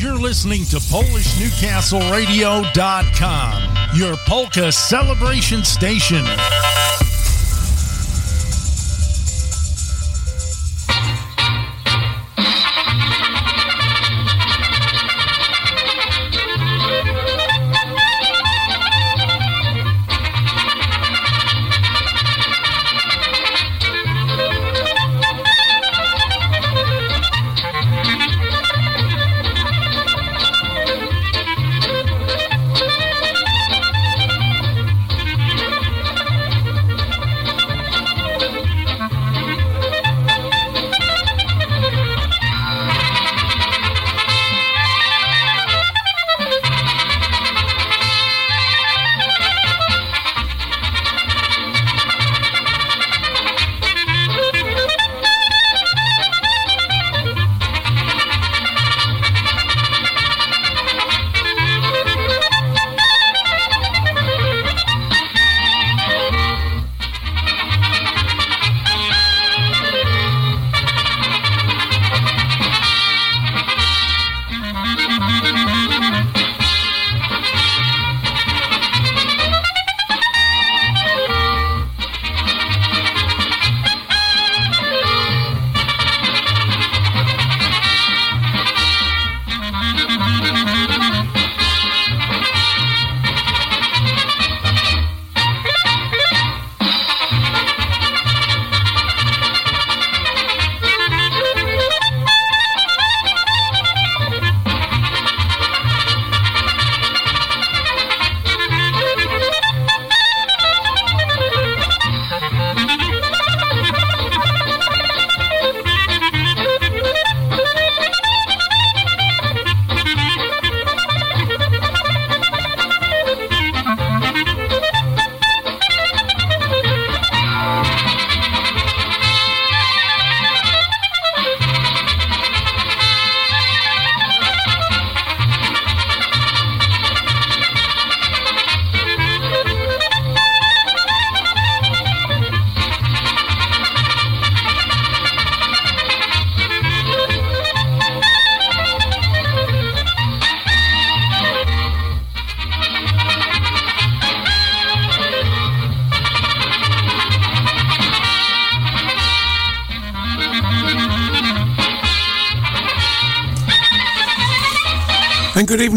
You're listening to PolishNewcastleRadio.com, your polka celebration station.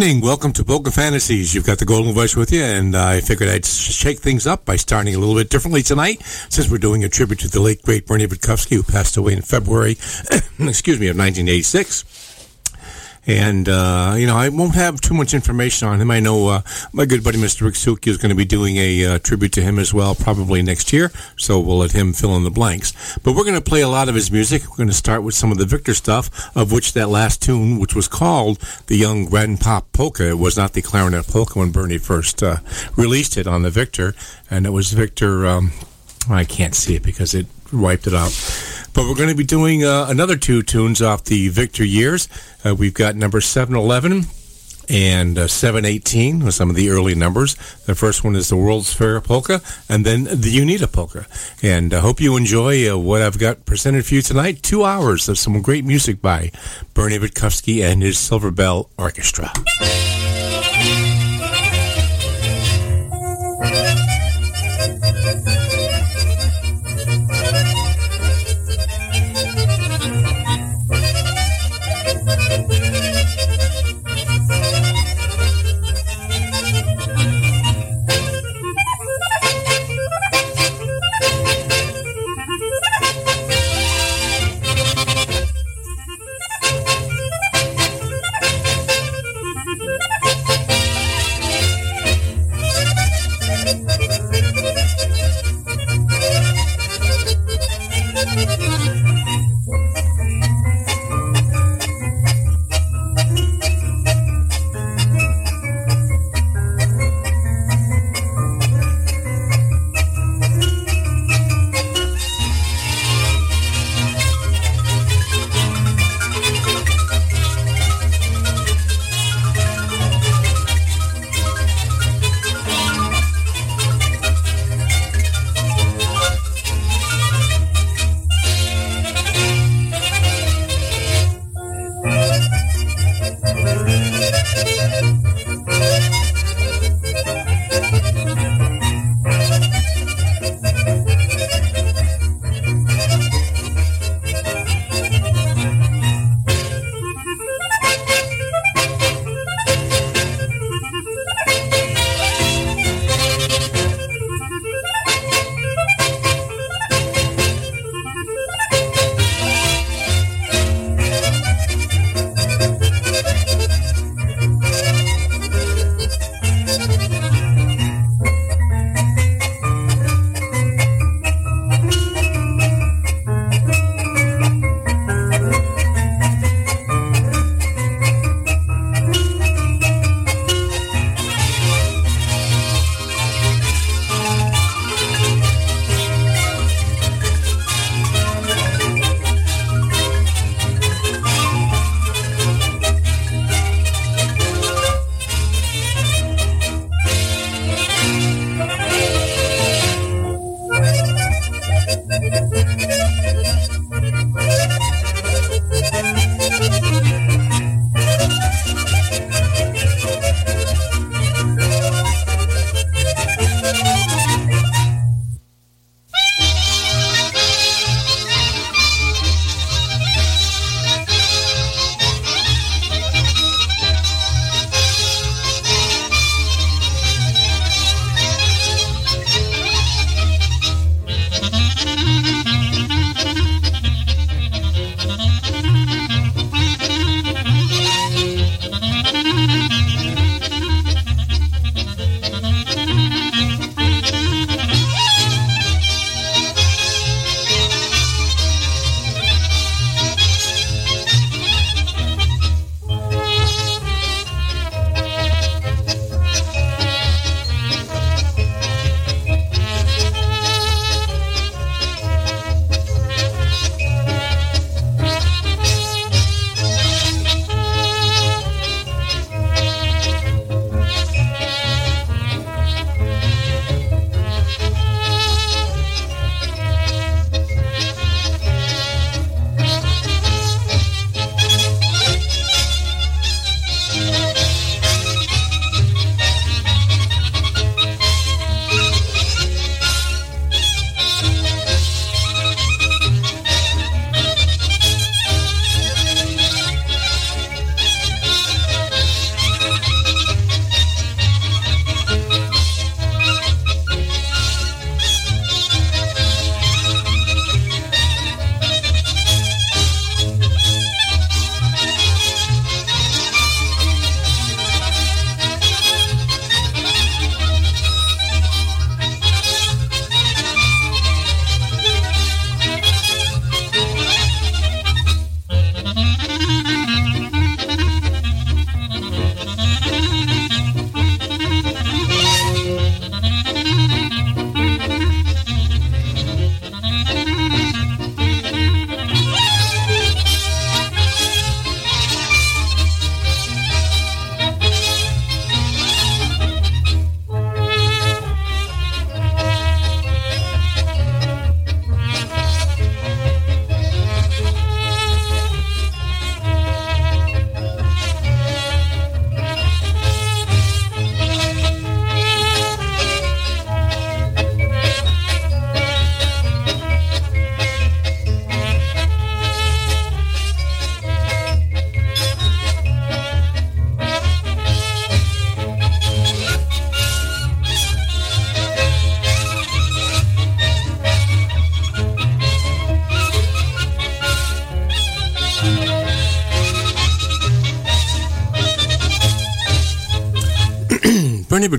Evening. Welcome to Polka Fantasies. You've got the Golden Voice with you, and I figured I'd shake things up by starting a little bit differently tonight, since we're doing a tribute to the late great Bernie Witkowski, who passed away in February, excuse me, of 1986. And, uh, you know, I won't have too much information on him. I know uh, my good buddy Mr. Rick is going to be doing a uh, tribute to him as well, probably next year. So we'll let him fill in the blanks. But we're going to play a lot of his music. We're going to start with some of the Victor stuff, of which that last tune, which was called the Young Grandpop Polka, it was not the Clarinet Polka when Bernie first uh, released it on the Victor. And it was Victor, um, I can't see it because it wiped it out. But we're going to be doing uh, another two tunes off the Victor years. Uh, we've got number 711 and uh, 718 with some of the early numbers. The first one is the World's Fair Polka, and then the Unita Polka. And I hope you enjoy uh, what I've got presented for you tonight. Two hours of some great music by Bernie Witkowski and his Silver Bell Orchestra.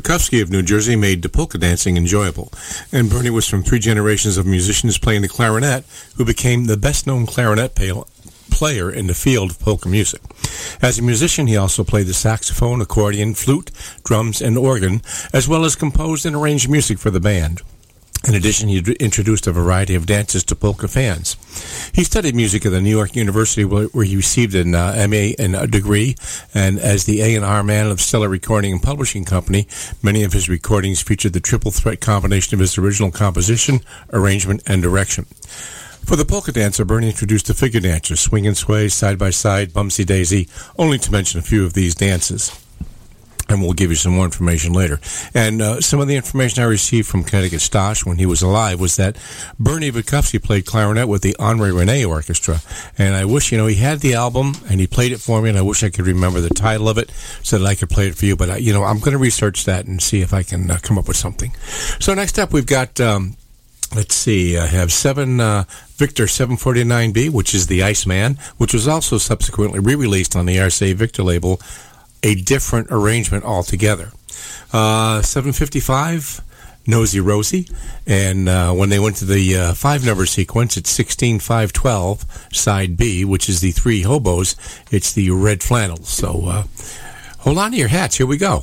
Bernie of New Jersey made the polka dancing enjoyable, and Bernie was from three generations of musicians playing the clarinet who became the best-known clarinet player in the field of polka music. As a musician, he also played the saxophone, accordion, flute, drums, and organ, as well as composed and arranged music for the band. In addition, he introduced a variety of dances to polka fans. He studied music at the New York University, where he received an uh, MA and a degree. And as the A&R man of Stella Recording and Publishing Company, many of his recordings featured the triple threat combination of his original composition, arrangement, and direction. For the polka dancer, Bernie introduced the figure dancers, swing and sway, side by side, bumsy daisy, only to mention a few of these dances and we'll give you some more information later. And uh, some of the information I received from Connecticut Stosh when he was alive was that Bernie Witkowski played clarinet with the Henri Rene Orchestra. And I wish, you know, he had the album and he played it for me, and I wish I could remember the title of it so that I could play it for you. But, I, you know, I'm going to research that and see if I can uh, come up with something. So next up, we've got. Um, let's see, I have seven uh, Victor 749B, which is the Iceman, which was also subsequently re-released on the RCA Victor label a different arrangement altogether. Uh, 755, Nosy Rosie, and uh, when they went to the uh, five number sequence, it's 16512, side B, which is the three hobos. It's the red flannels. So uh, hold on to your hats. Here we go.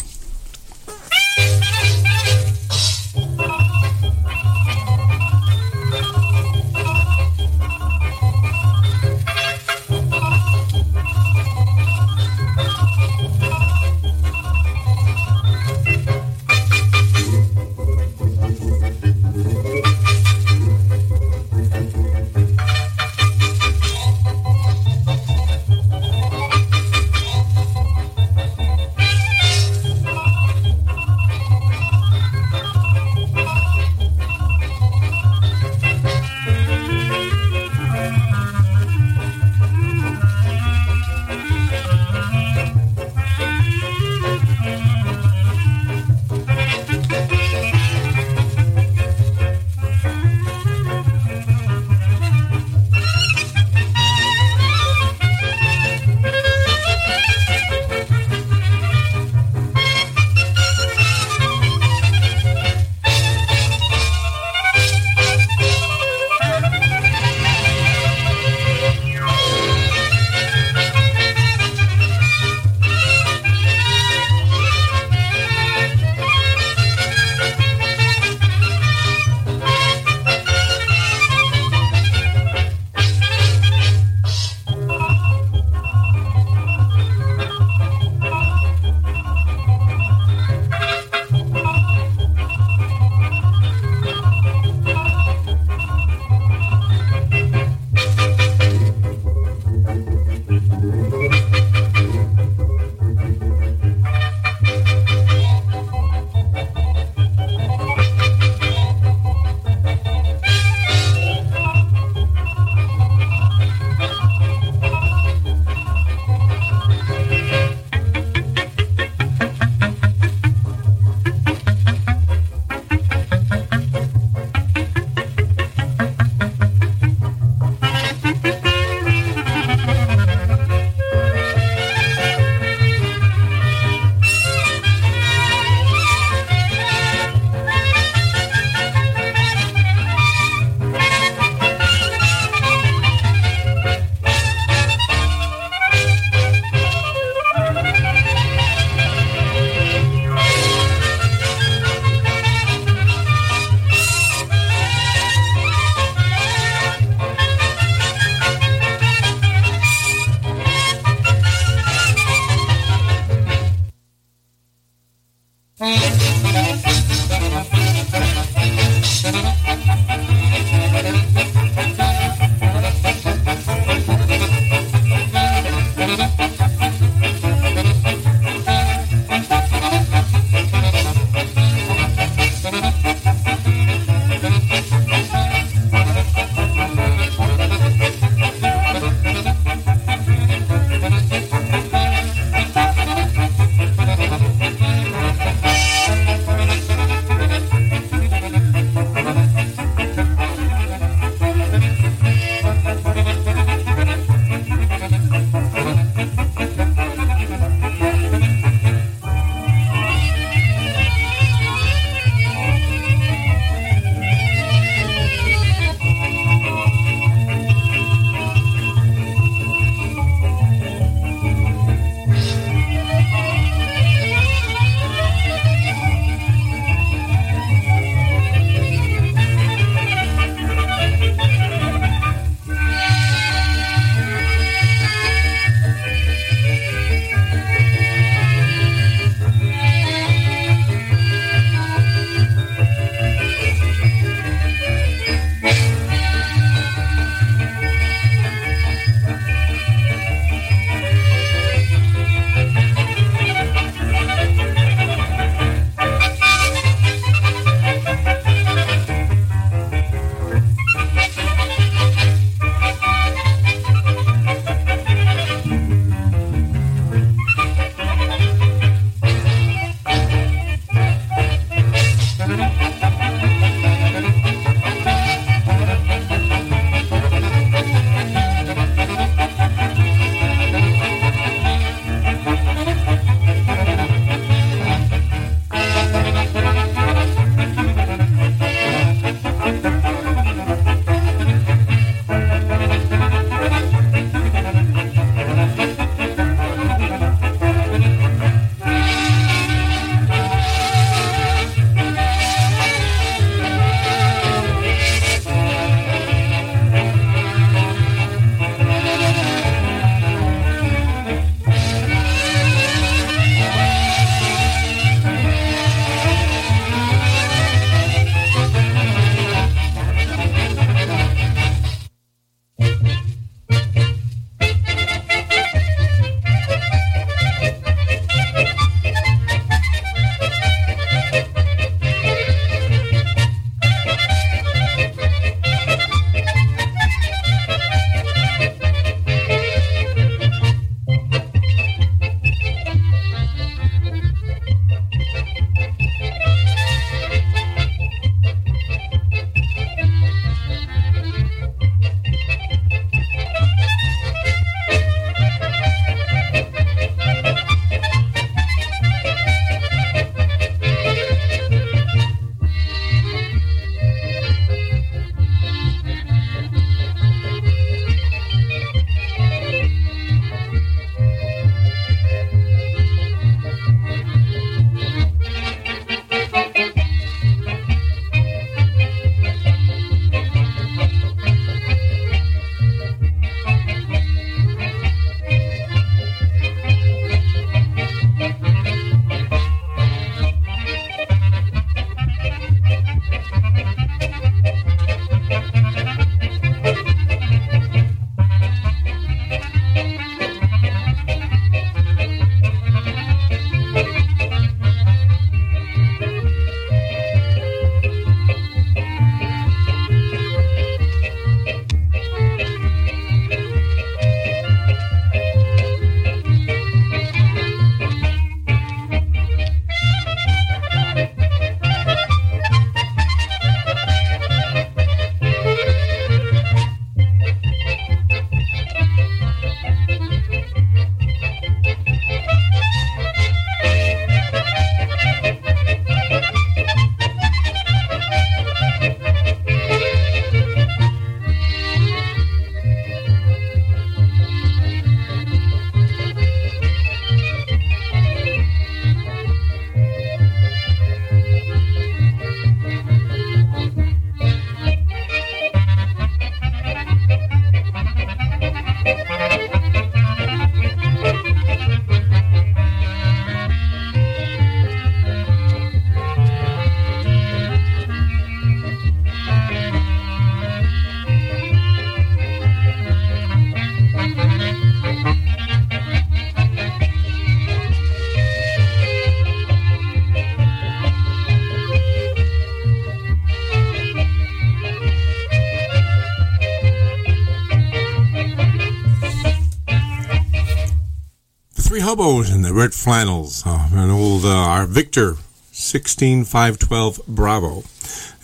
Hobos in the red flannels, uh, an old uh, our Victor 16512 Bravo.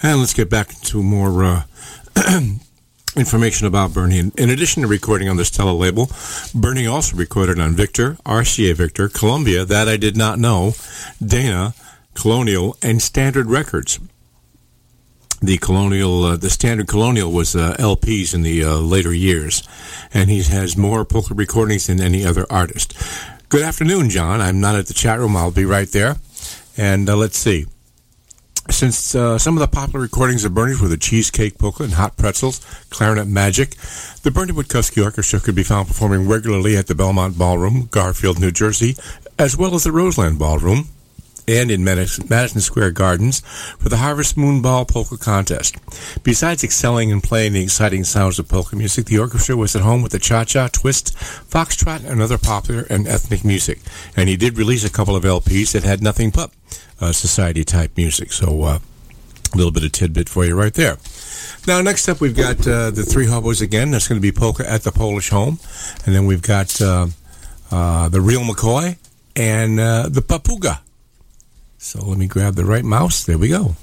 And let's get back to more uh, information about Bernie. In, in, addition to recording on the Stella label, Bernie also recorded on Victor, RCA Victor, Columbia, that I did not know, Dana, Colonial, and Standard Records. The Colonial, uh, the Standard Colonial was uh, LPs in the uh, later years, and he has more polka recordings than any other artist. Good afternoon, John. I'm not at the chat room. I'll be right there. And uh, let's see. Since uh, some of the popular recordings of Bernie's were the Cheesecake Polka and Hot Pretzels, Clarinet Magic, the Bernie Witkowski Orchestra could be found performing regularly at the Belmont Ballroom, Garfield, New Jersey, as well as the Roseland Ballroom, and in Madison Square Gardens for the Harvest Moon Ball Polka Contest. Besides excelling in playing the exciting sounds of polka music, the orchestra was at home with the cha-cha, twist, foxtrot, and other popular and ethnic music. And he did release a couple of LPs that had nothing but uh, society-type music. So uh, a little bit of tidbit for you right there. Now, next up, we've got uh, the three hobos again. That's going to be polka at the Polish home, and then we've got uh, uh, the real McCoy and uh, the Papuga. So let me grab the right mouse. There we go.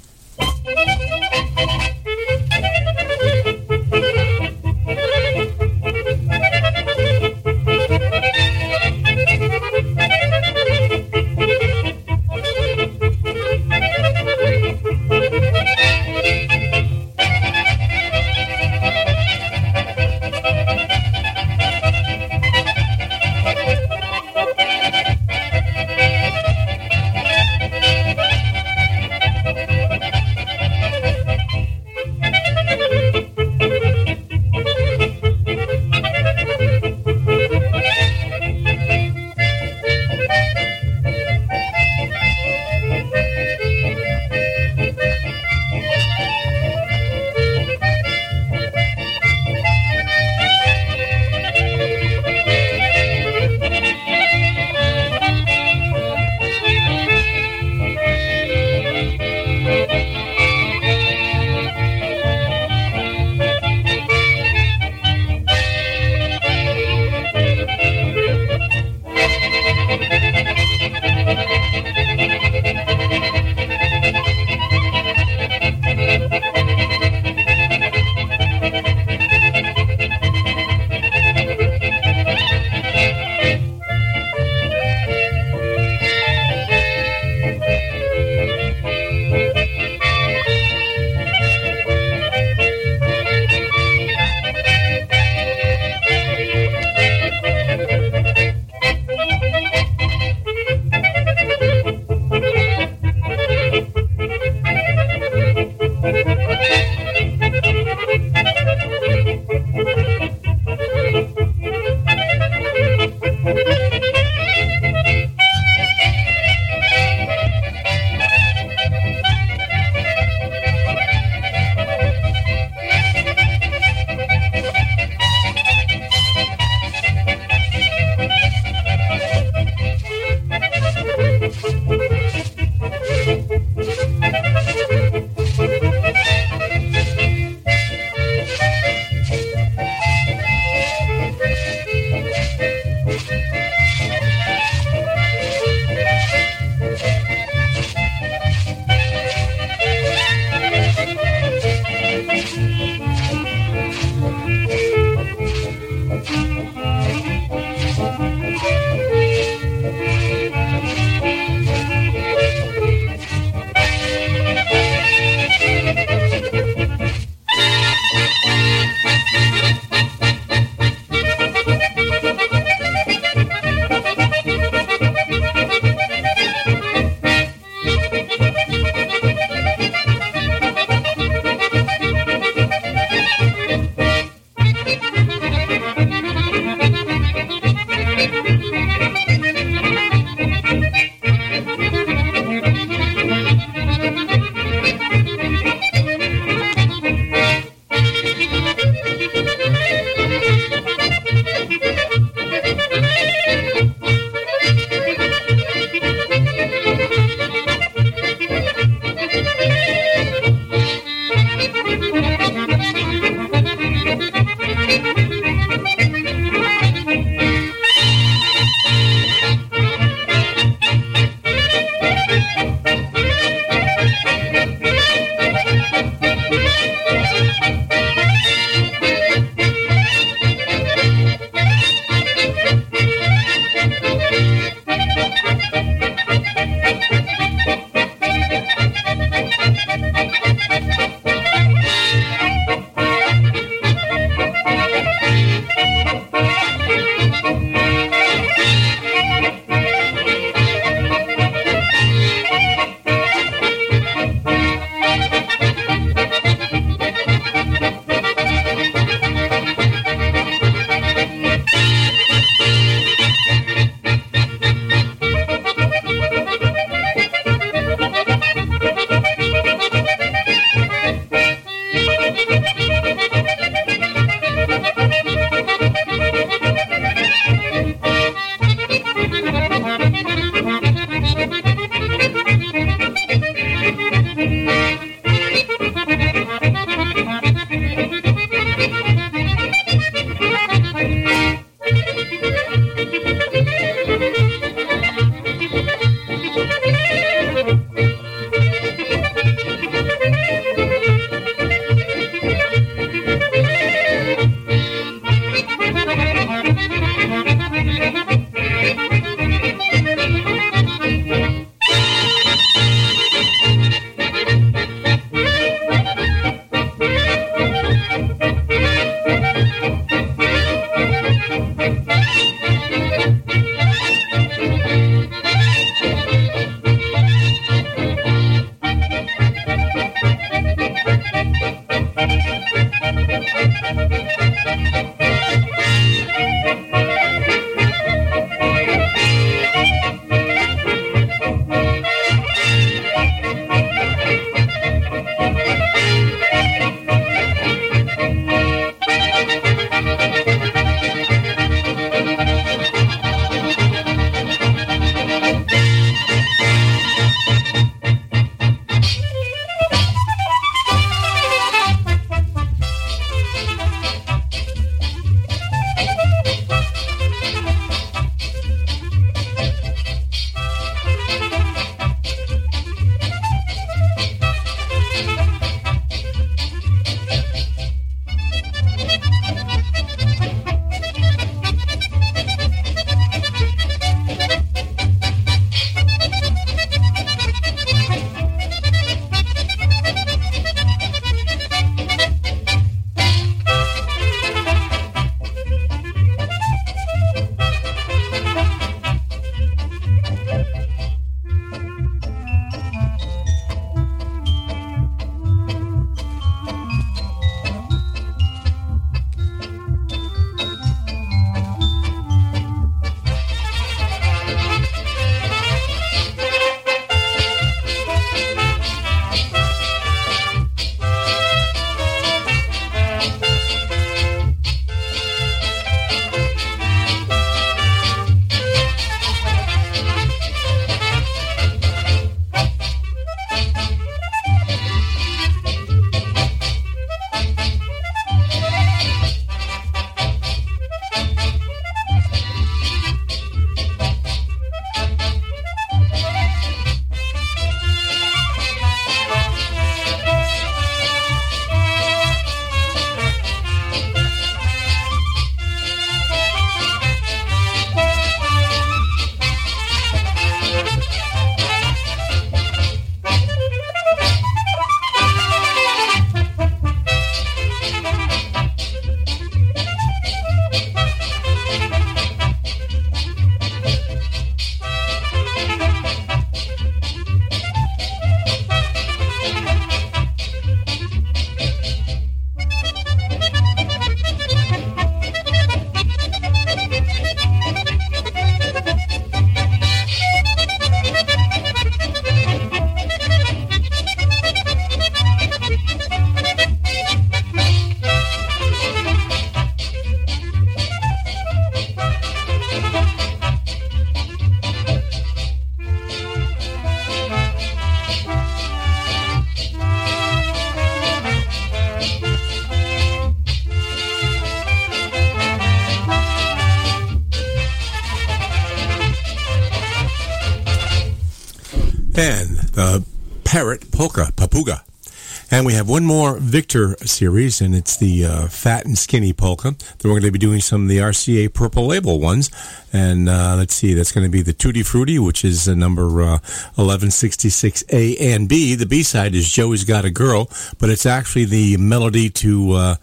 Have one more Victor series, and it's the uh, Fat and Skinny Polka. Then we're going to be doing some of the RCA Purple Label ones. And uh, let's see, that's going to be the Tutti Frutti, which is uh, number 1166A and B. The B side is Joey's Got a Girl, but it's actually the melody to uh,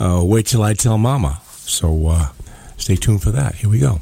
uh, Wait Till I Tell Mama. So uh, stay tuned for that. Here we go.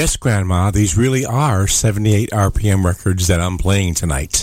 Yes, Grandma, these really are 78 RPM records that I'm playing tonight.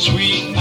Sweet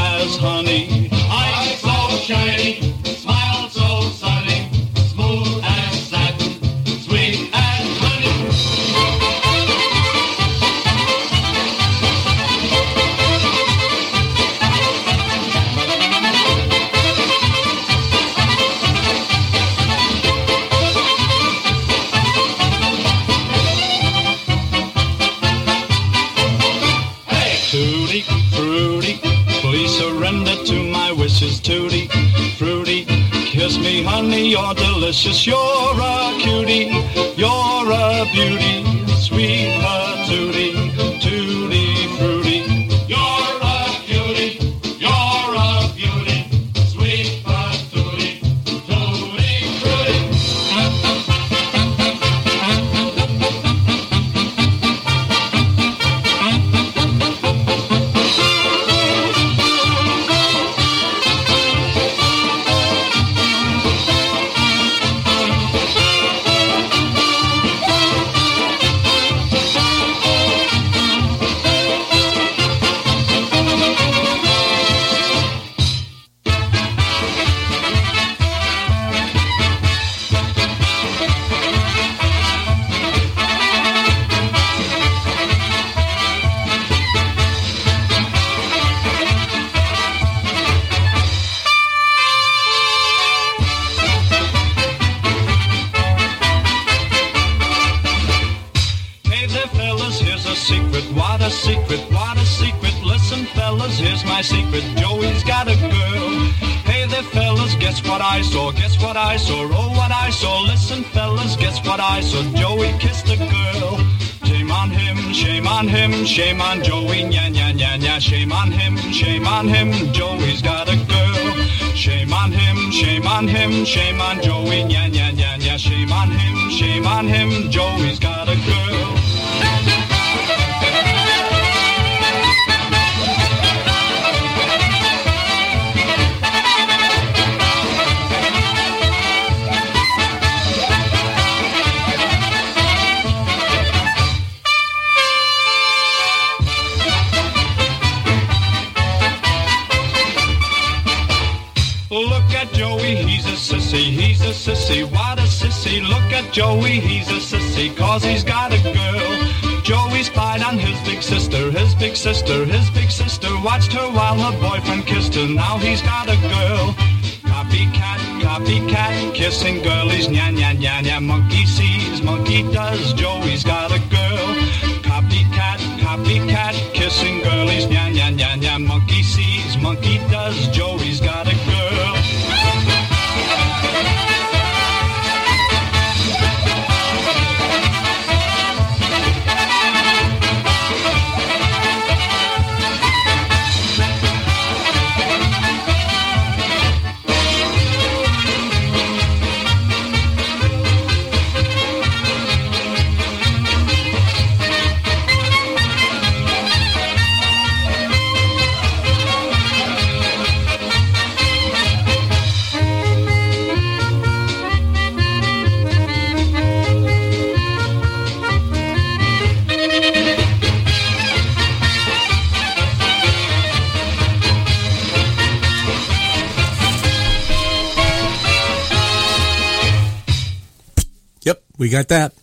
we got that.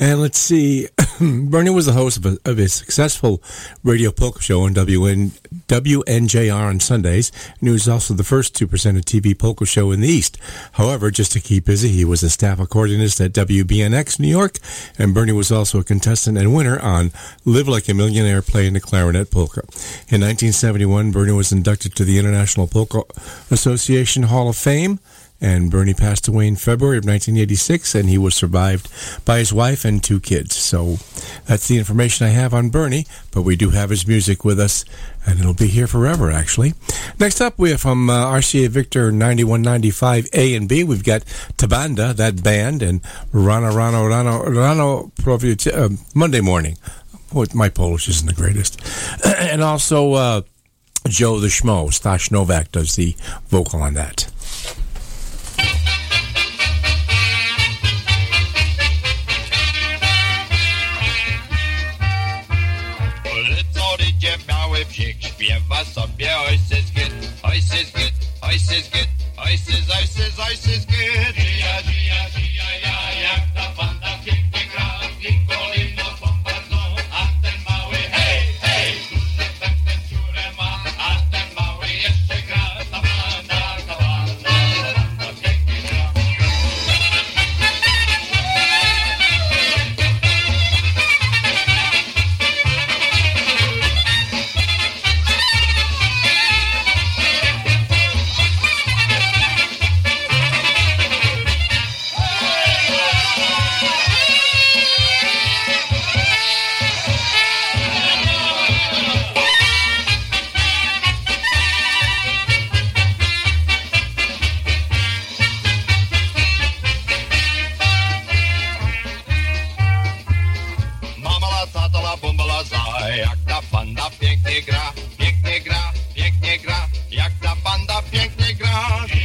And let's see. Bernie was the host of a, of a successful radio polka show on WN, WNJR on Sundays, and he was also the first 2% of TV polka show in the East. However, just to keep busy, he was a staff accordionist at WBNX New York, and Bernie was also a contestant and winner on Live Like a Millionaire playing the clarinet polka. In 1971, Bernie was inducted to the International Polka Association Hall of Fame and Bernie passed away in February of 1986, and he was survived by his wife and two kids. So that's the information I have on Bernie, but we do have his music with us, and it'll be here forever, actually. Next up, we have from uh, RCA Victor 9195 A and B, we've got Tabanda, that band, and Rano Rano Rano Rano Provic- uh, Monday morning. Oh, my Polish isn't the greatest. and also uh, Joe the Schmo, Stash Novak does the vocal on that. Ojciec git, ojciec ice is, ojciec, ojciec git. Dzija, dzija, dzija, ja, jak ta banda pięknie out.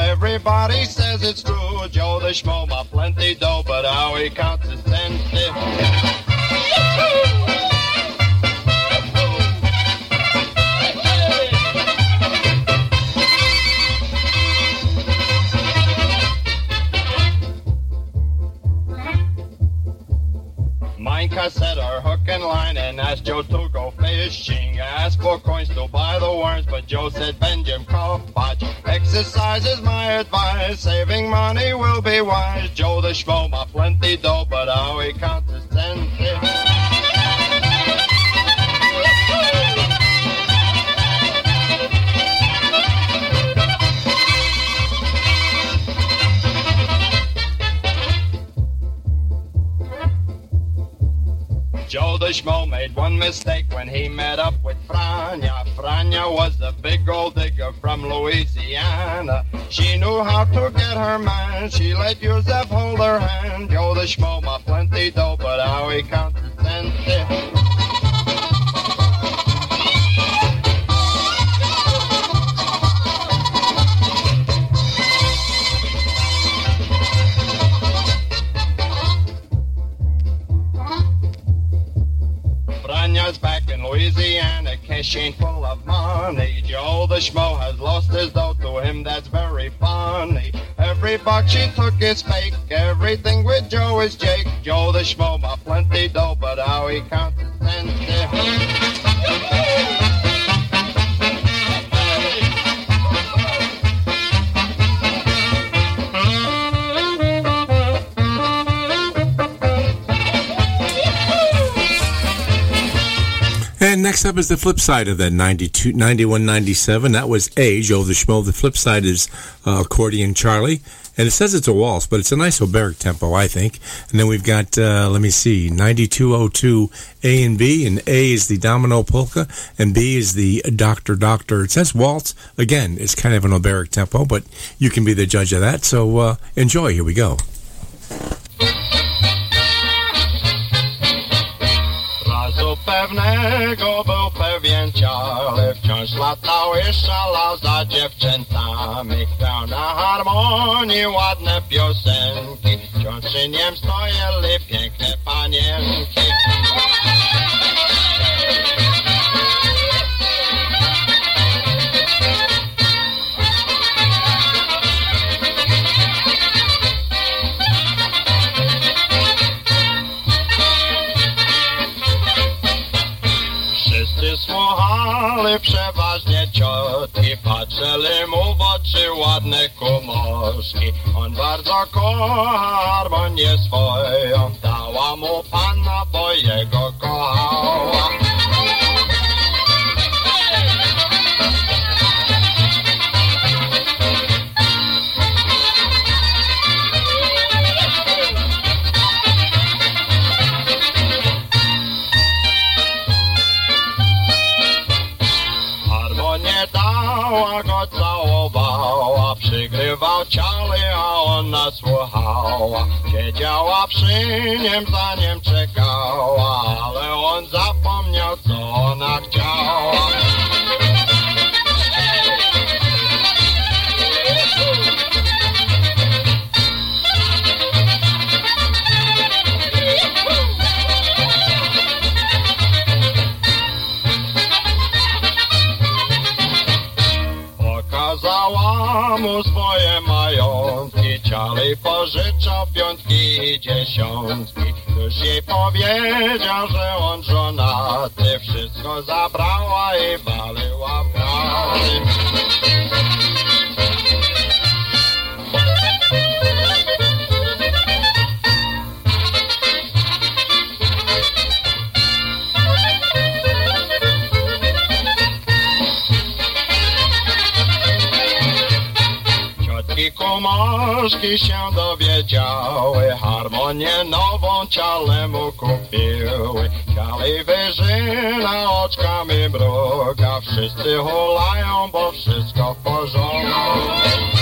Everybody says it's true. Joe the Schmo, my plenty dough, but how he counts is ten stiff. cassette hook and line and asked Joe to go fishing. Asked for coins to buy the worms, but Joe said, Benjamin, call Exercise is my advice. Saving money will be wise. Joe the schmo, my plenty dough, but how he counts his cents. Joe the Schmo made one mistake when he met up with Franya. Franya was a big gold digger from Louisiana. She knew how to get her man. She let Yusef hold her hand. Joe the Schmo, my plenty dough, but how he counts his. Cashing full of money. Joe the schmo has lost his dough to him, that's very funny. Every buck she took is fake, everything with Joe is Jake. Joe the schmo, my plenty dough, but how he counts his cents. Next up is the flip side of that 92, 91, 97. That was A, Joe the Schmo. The flip side is uh, Accordion Charlie. And it says it's a waltz, but it's a nice oberek tempo, I think. And then we've got, uh, let me see, 9202 A and B. And A is the Domino Polka, and B is the Doctor Doctor. It says waltz. Again, it's kind of an oberek tempo, but you can be the judge of that. So uh, enjoy. Here we go. Pewnego był pewien Charlie, wciąż i szalał za dziewczętami. Grał na harmonii ładne piosenki, wciąż przy niem stojeli piękne panienki. Słuchali przeważnie ciotki, patrzyli mu w oczy ładne kumoszki. On bardzo kocha harmonię swoją, dała mu panna, bo jego kochała. Przygrywał ciały, a ona słuchała. Siedziała przy nim, za nim czekała, ale on zapomniał, co ona chciała. Piątki i dziesiątki. Już jej powiedział, że on żonaty, wszystko zabrała i waliła pracy. Kumoszki się dowiedziały, harmonię nową cialemu kupiły. Cialej wyżyna oczkami mruga, wszyscy hulają, bo wszystko w porządku.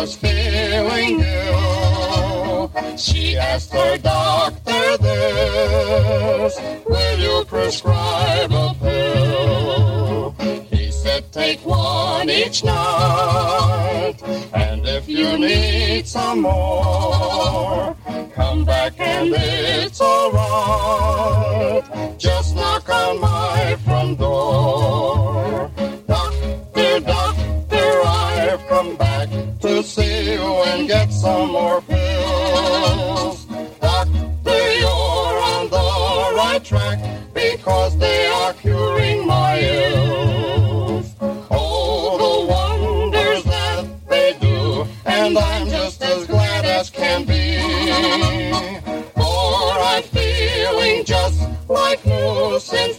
Was feeling ill. She asked her doctor this, will you prescribe a pill? He said, take one each night, and if you need some more, come back and it's alright. Just knock on my front door. Some more pills. Doctor, you're on the right track because they are curing my ills. Oh, the wonders that they do, and I'm just as glad as can be. For I'm feeling just like new since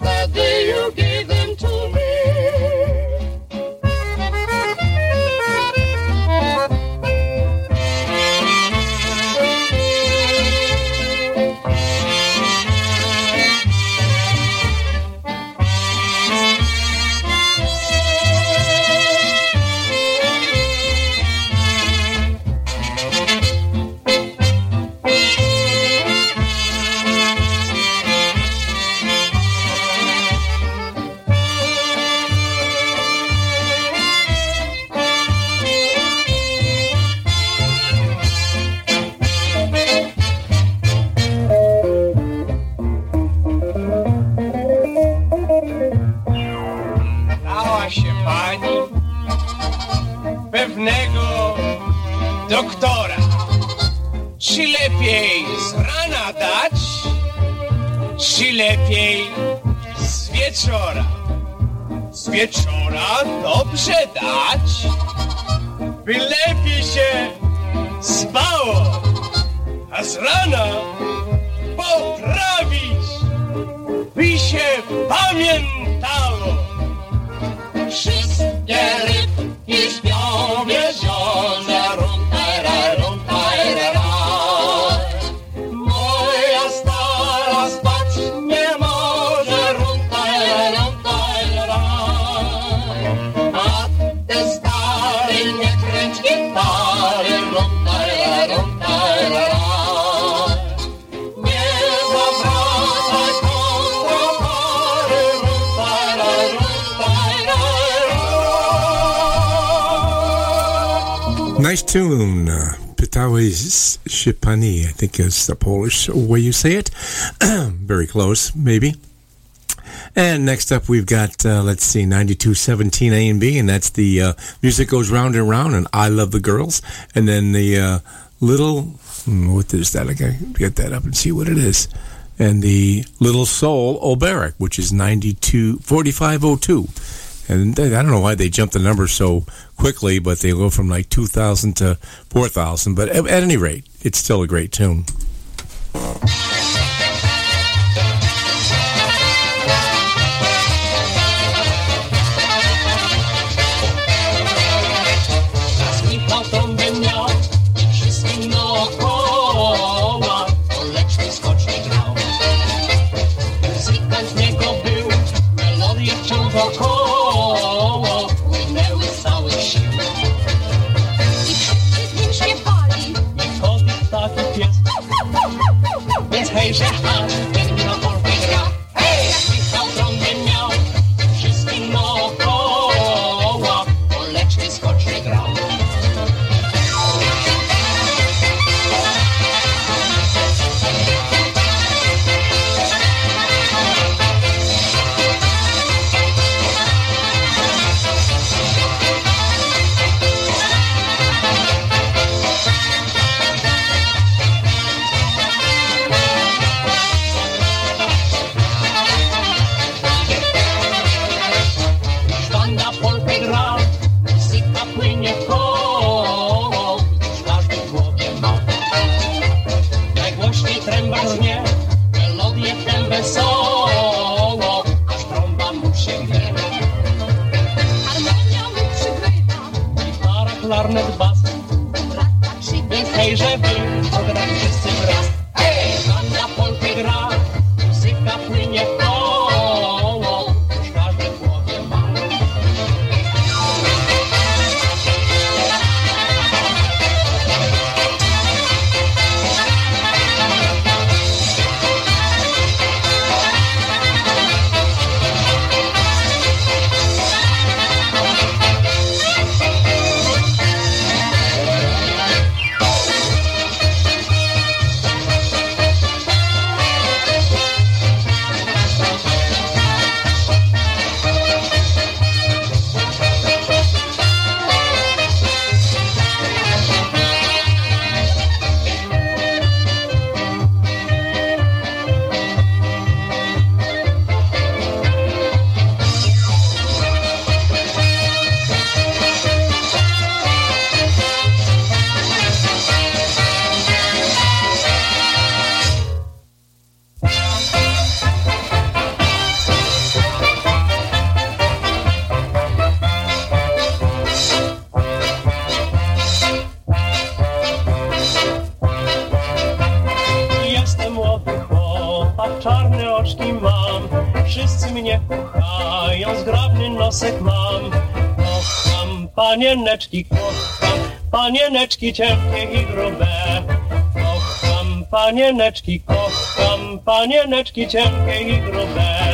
is the Polish way you say it. Very close, maybe. And next up, we've got, uh, let's see, 9217 A and B, and that's the uh, music goes round and round, and I Love the Girls. And then the uh, little, hmm, what is that? I gotta get that up and see what it is. And the Little Soul Oberek, which is 92, 4502. And I don't know why they jump the number so quickly, but they go from like 2,000 to 4,000. But at, at any rate, it's still a great tune. patience. Panieneczki cienkie i grube. Kocham panieneczki, kocham panieneczki cienkie i grube.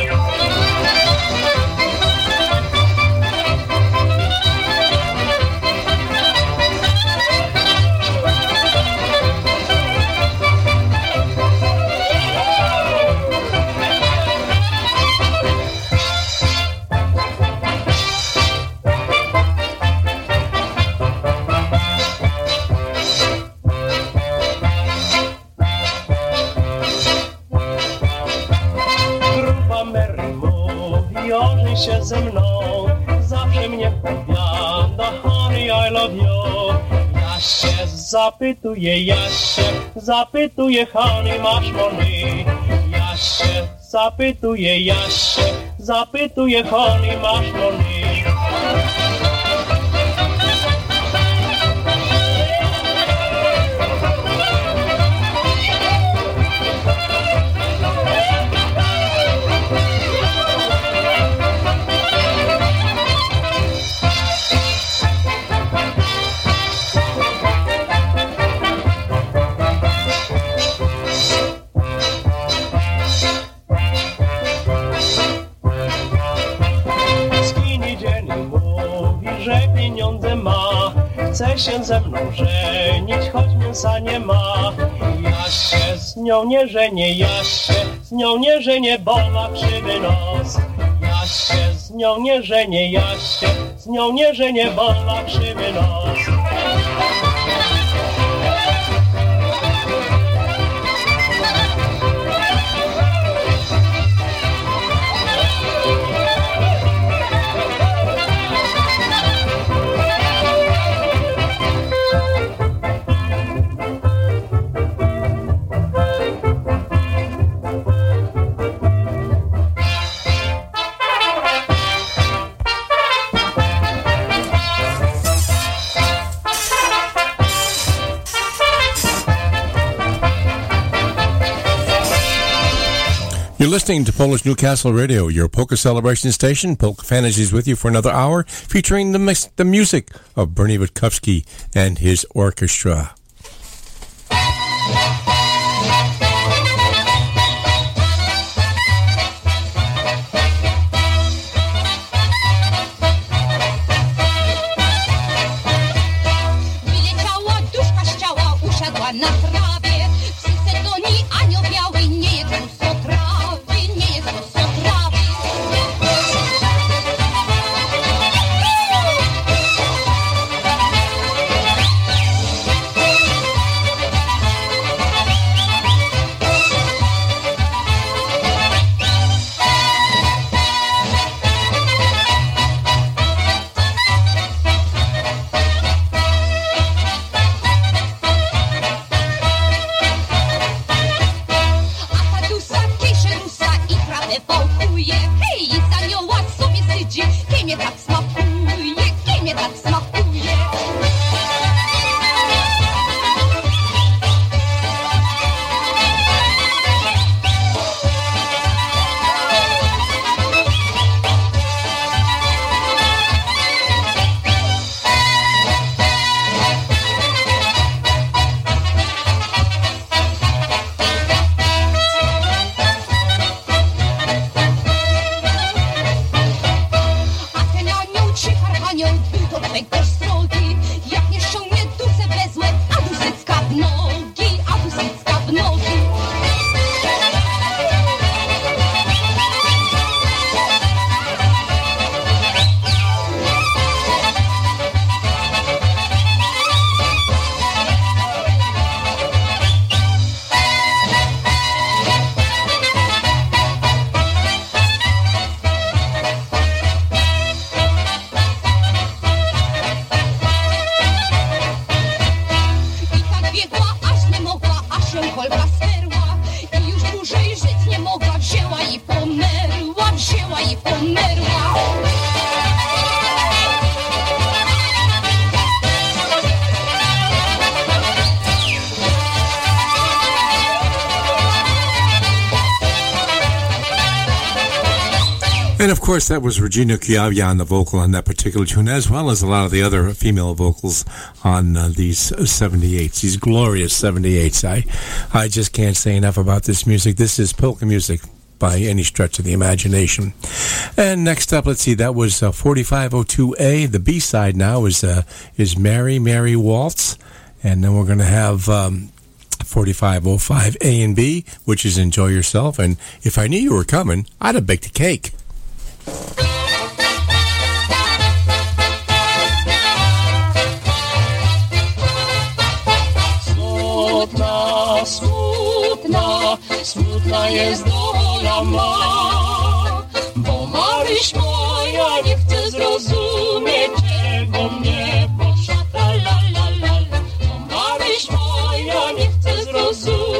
zapytuje Jasie, zapytuje Hany, masz mordy. Jasie, zapytuje Jasie, zapytuje Hany, masz Się ze mną żenić, choć mięsa nie ma. Ja się z nią nie żenię, ja się z nią nie żenię, bo ma krzywy nos. Ja się z nią nie żenię, ja się z nią nie żenię, bo ma krzywy listening to Polish Newcastle Radio, your polka celebration station. Polka Fantasies with you for another hour, featuring the, mix, the music of Bernie Witkowski and his orchestra. Of course, that was Regina Chiavia on the vocal on that particular tune, as well as a lot of the other female vocals on uh, these 78s, these glorious 78s. I, I just can't say enough about this music. This is polka music by any stretch of the imagination. And next up, let's see, that was uh, 4502A. The B side now is uh, is Mary Mary Waltz, and then we're going to have. Um, 4505 A and B, which is Enjoy Yourself. And if I knew you were coming, I'd have baked a cake. Smutna, smutna, smutna jest dola ma. Bo Maryś moja nie chce zrozumieć, czego mnie poszata la la la la. Bo Maryś moja nie chce zrozumieć,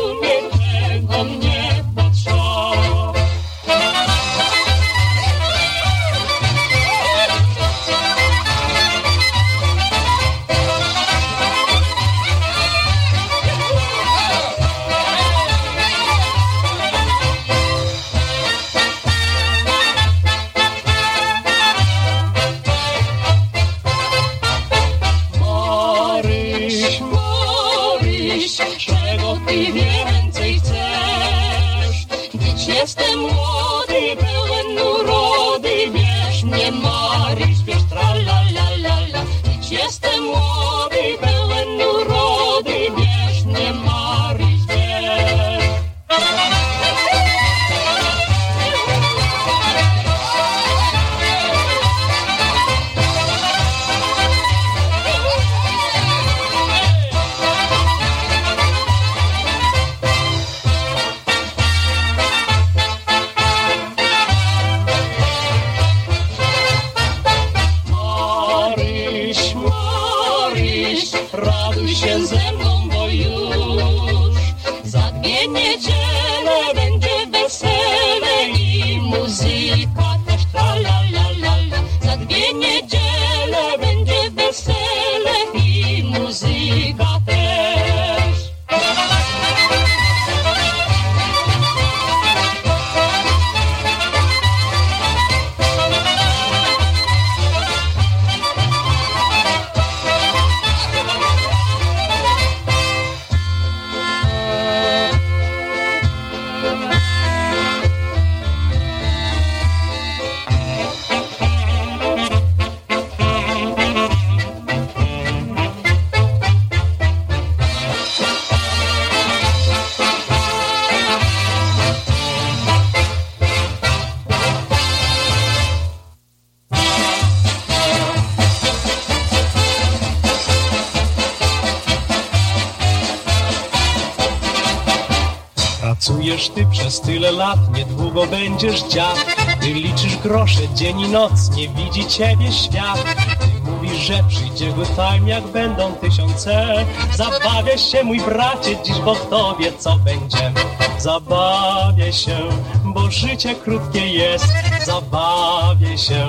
Pracujesz ty przez tyle lat, niedługo będziesz dziad. Ty liczysz grosze dzień i noc, nie widzi ciebie świat. Ty mówisz, że przyjdzie good time, jak będą tysiące. Zabawię się, mój bracie, dziś, bo kto wie, co będzie. Zabawię się, bo życie krótkie jest. Zabawię się,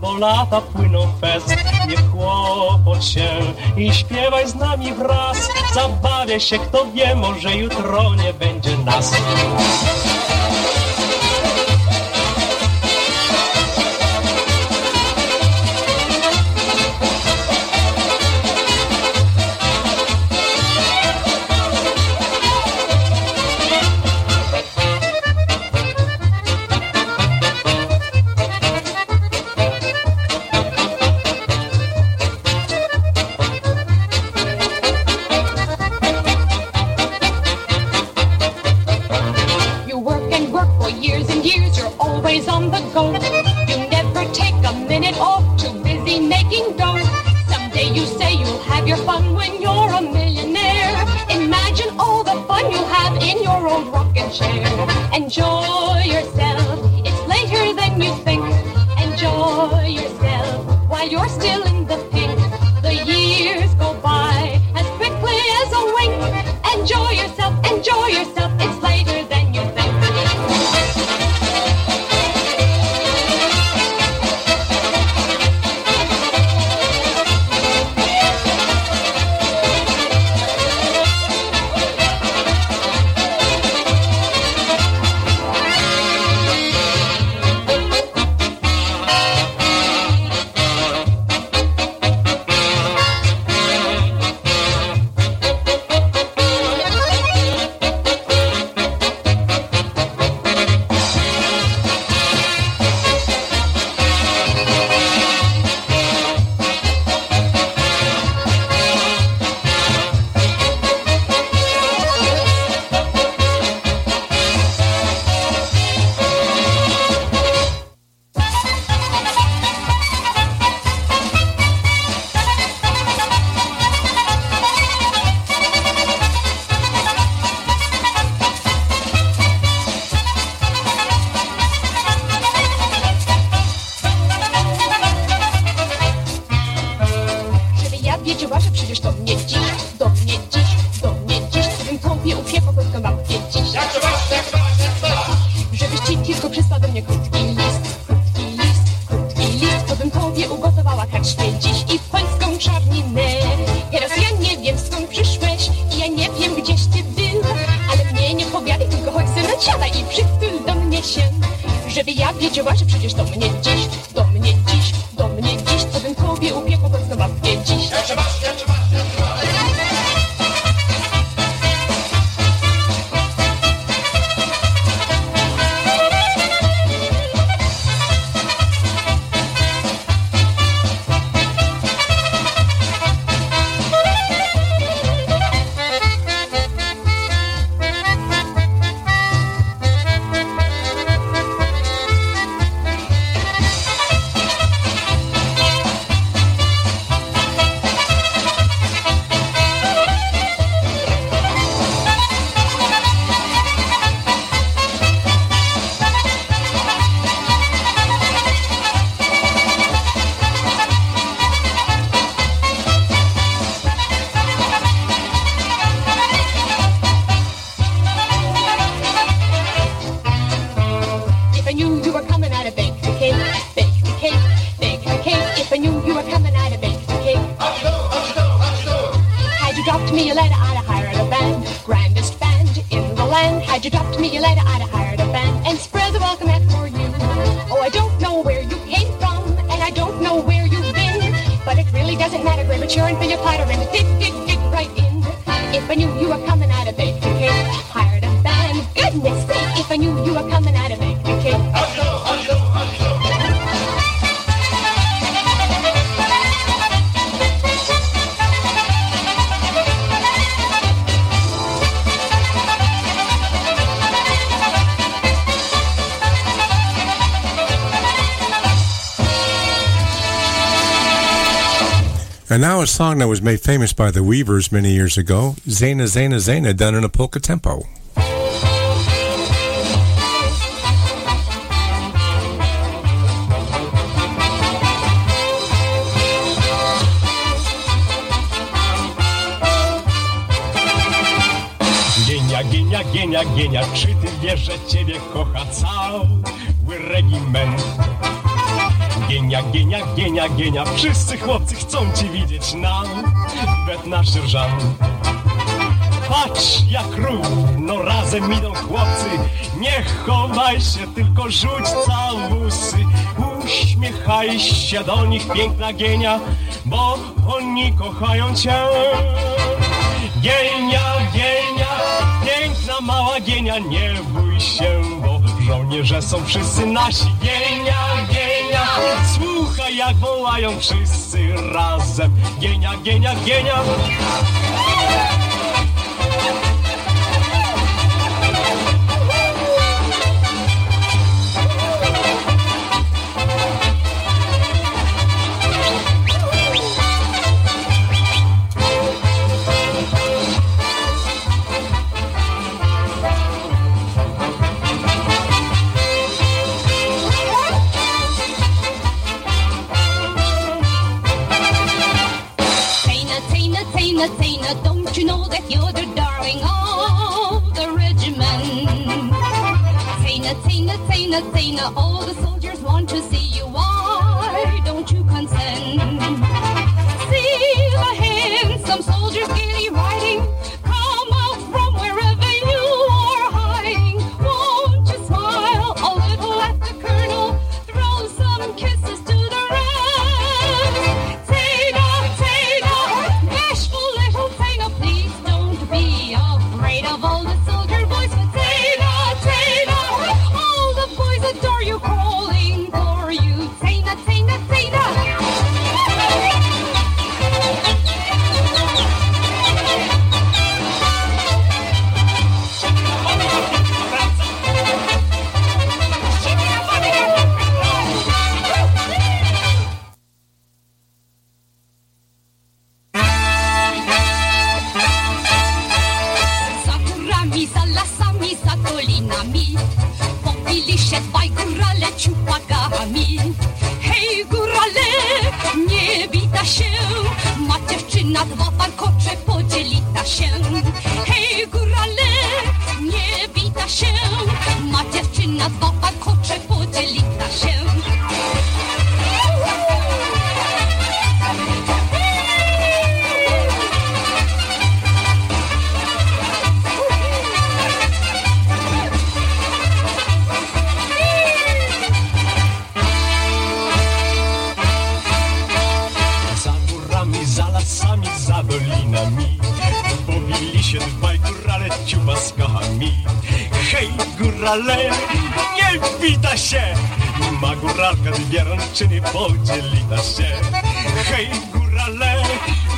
bo lata płyną fest. Nie kłopot się i śpiewaj z nami wraz. Zabawię się, kto wie, może jutro nie będzie nas. part of fifty. And now a song that was made famous by the Weavers many years ago, Tzena, Tzena, Tzena, done in a polka tempo. Wszyscy chłopcy chcą ci widzieć na bet na sierżant. Patrz jak rów, no razem idą chłopcy. Nie chowaj się, tylko rzuć całusy. Uśmiechaj się do nich piękna gienia Bo oni kochają cię. Gienia, gienia, piękna mała gienia. Nie bój się, bo żołnierze są wszyscy nasi. Gienia Słuchaj, jak wołają wszyscy razem. Gienia, gienia, gienia. You're the darling of the regiment. Tina, Tina, Tina, Tina, all the górale, nie wita się! Ma góralka dwie rączyny, podzielita się. Hej, górale,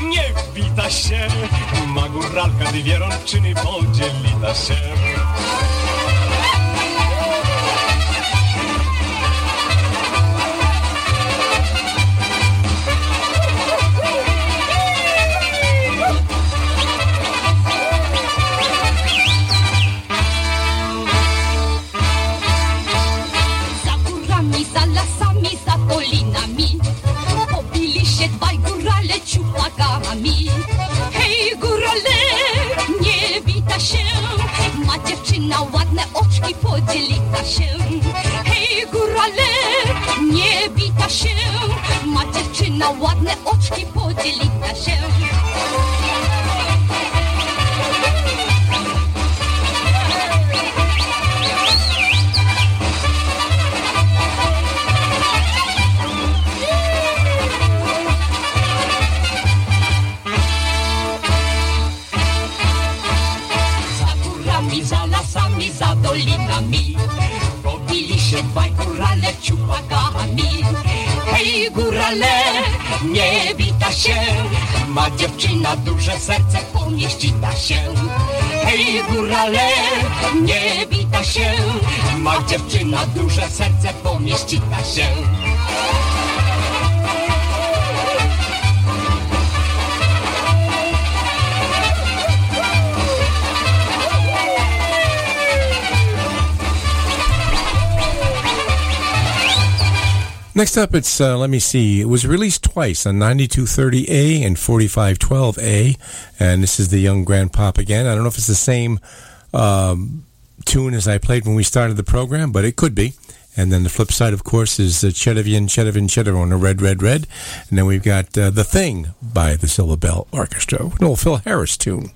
nie wita się! Ma góralka dwie rączyny, podzielita się. Oczki, podzielita się. Hej górale, nie wita się. Ma dziewczyna ładne oczki, podzielita się nie wita się. Ma dziewczyna duże serce, pomieścita się. Hej górale, nie wita się. Ma dziewczyna duże serce, pomieścita się Next up, it's uh, let me see. It was released twice on 9230A and 4512A, and this is the Young Grand Pop again. I don't know if it's the same um, tune as I played when we started the program, but it could be. And then the flip side, of course, is uh, Chedavian, Chedavian, a Red, Red, Red. And then we've got uh, The Thing by the Silver Bell Orchestra, an old Phil Harris tune.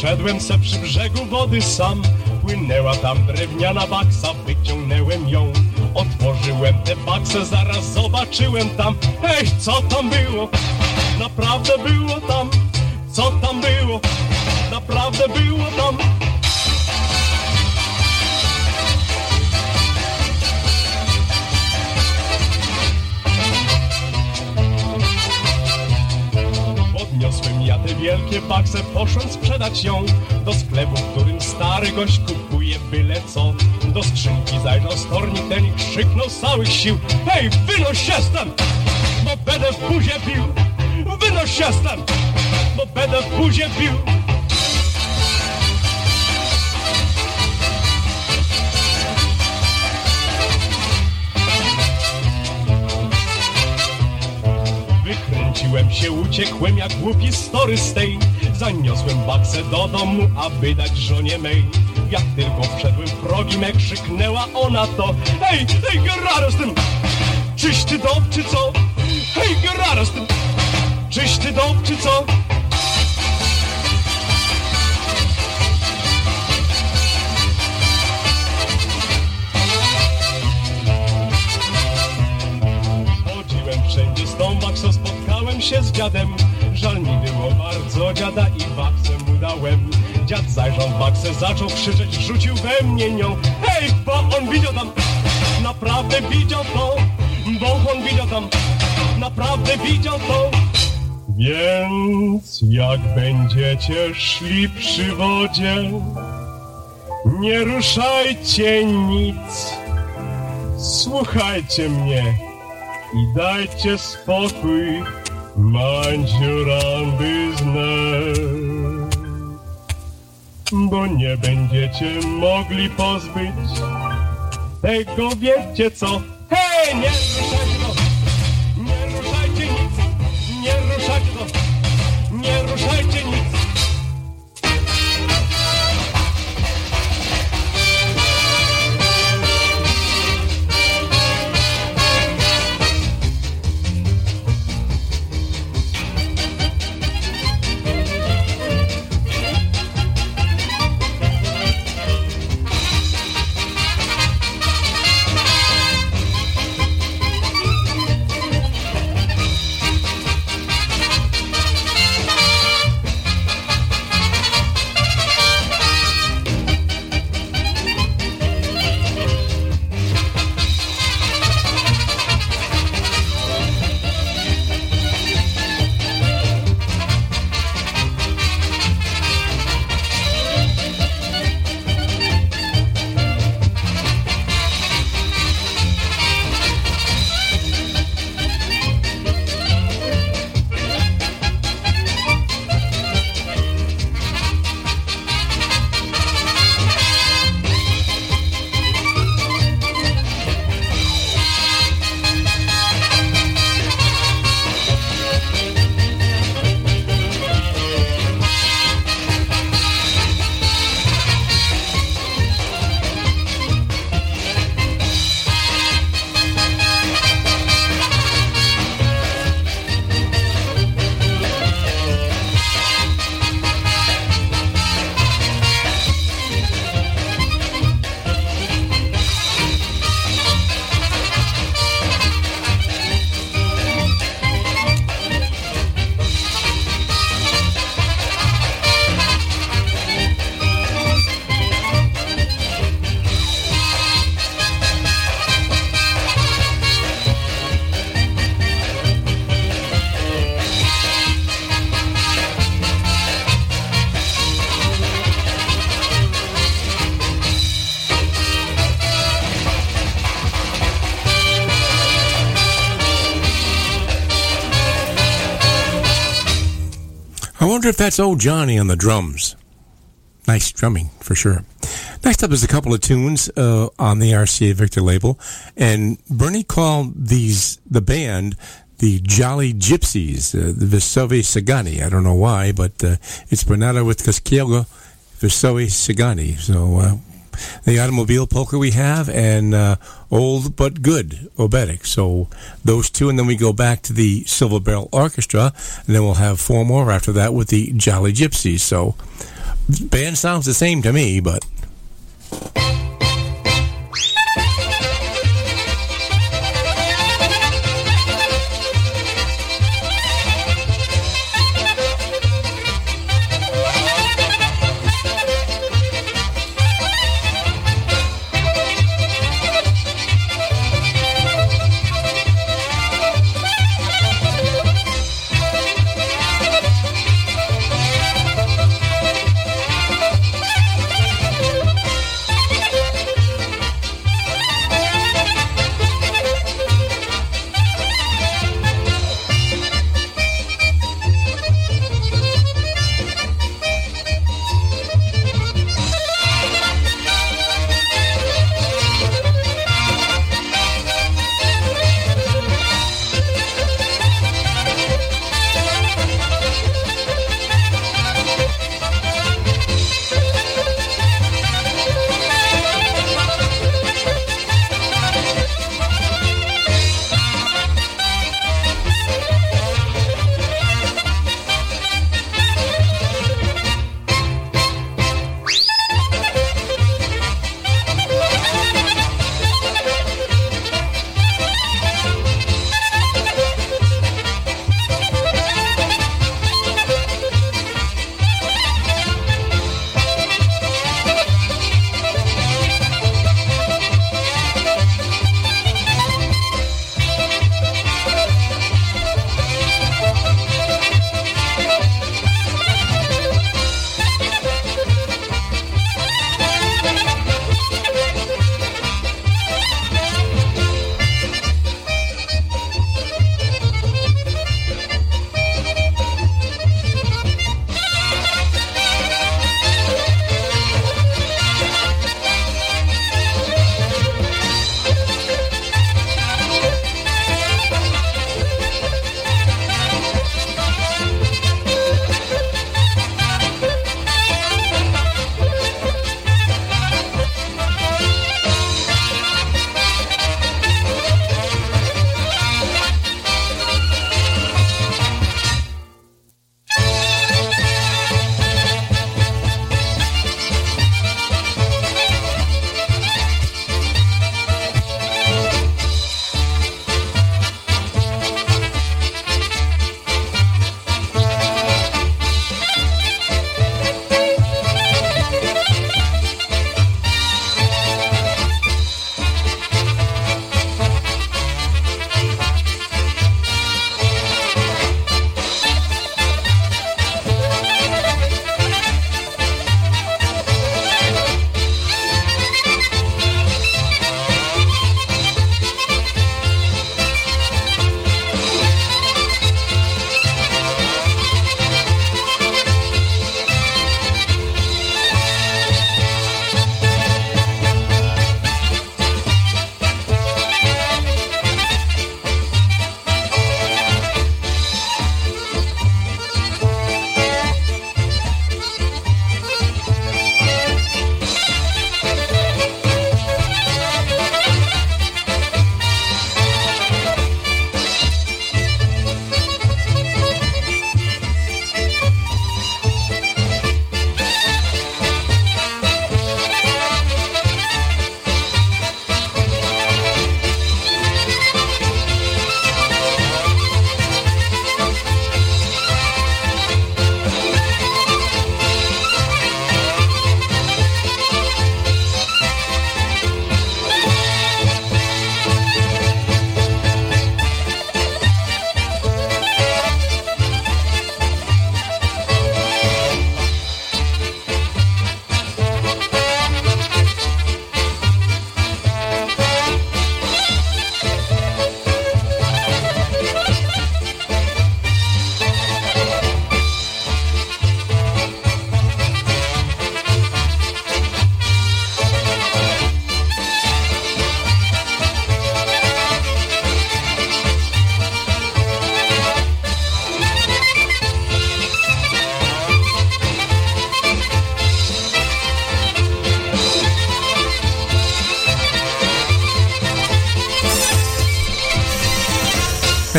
Szedłem se przy brzegu wody sam Płynęła tam drewniana baksa, wyciągnęłem ją Otworzyłem tę baksę, zaraz zobaczyłem tam Hej, co tam było? Naprawdę było tam Co tam było? Naprawdę było tam Podniosłem ja te wielkie bakse, poszłem sprzedać ją. Do sklepu, w którym stary gość kupuje byle co. Do skrzynki zajrzał stornik ten krzyknął z całych sił. Hej, wynoś stąd, bo będę w buzie bił. Wynoś się stąd, bo będę w buzie bił Wykręciłem się, uciekłem jak głupi story z tej Zaniosłem baksę do domu, aby dać żonie mej Jak tylko wszedłem w progi me, krzyknęła ona to Hej, hej, Geraro z tym! Czyś ty dom, czy co? Hej, Geraro z tym! Czyś ty dom, czy co? Wszędzie z tą baksą, się z dziadem. Żal mi było bardzo dziada i baksę mu dałem. Dziad zajrzał w baksę, zaczął krzyczeć, rzucił we mnie nią. Hej, bo on widział tam, naprawdę widział to Bo on widział tam, naprawdę widział to. Więc jak będziecie szli przy wodzie Nie ruszajcie nic. Słuchajcie mnie i dajcie spokój, mandziuram znać. Bo nie będziecie mogli pozbyć tego, wiecie co? Hej, nie ruszajcie to! Nie ruszajcie nic! Nie ruszajcie to! Nie ruszajcie that's old Johnny on the drums. Nice drumming for sure. Next up is a couple of tunes uh, on the RCA Victor label, and Bernie called these the band the Jolly Gypsies, uh, the Vesovi Sagani. I don't know why, but uh, it's Bernardo Witkowskiego Vesovi Sagani. So uh, the automobile poker we have, and uh, old but good obetic. So those two, and then we go back to the Silver Bell Orchestra, and then we'll have four more after that with the Jolly Gypsies. So band sounds the same to me, but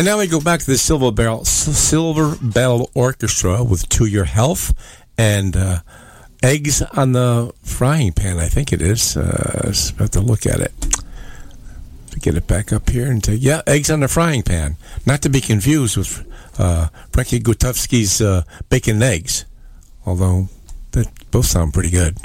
And now we go back to the Silver Bell Silver Bell Orchestra with "To Your Health" and uh, "Eggs on the Frying Pan." I think it is. Uh, just have to look at it. To get it back up here and to, yeah, eggs on the frying pan. Not to be confused with uh, Frankie Gutowski's uh, bacon and eggs, although that both sound pretty good.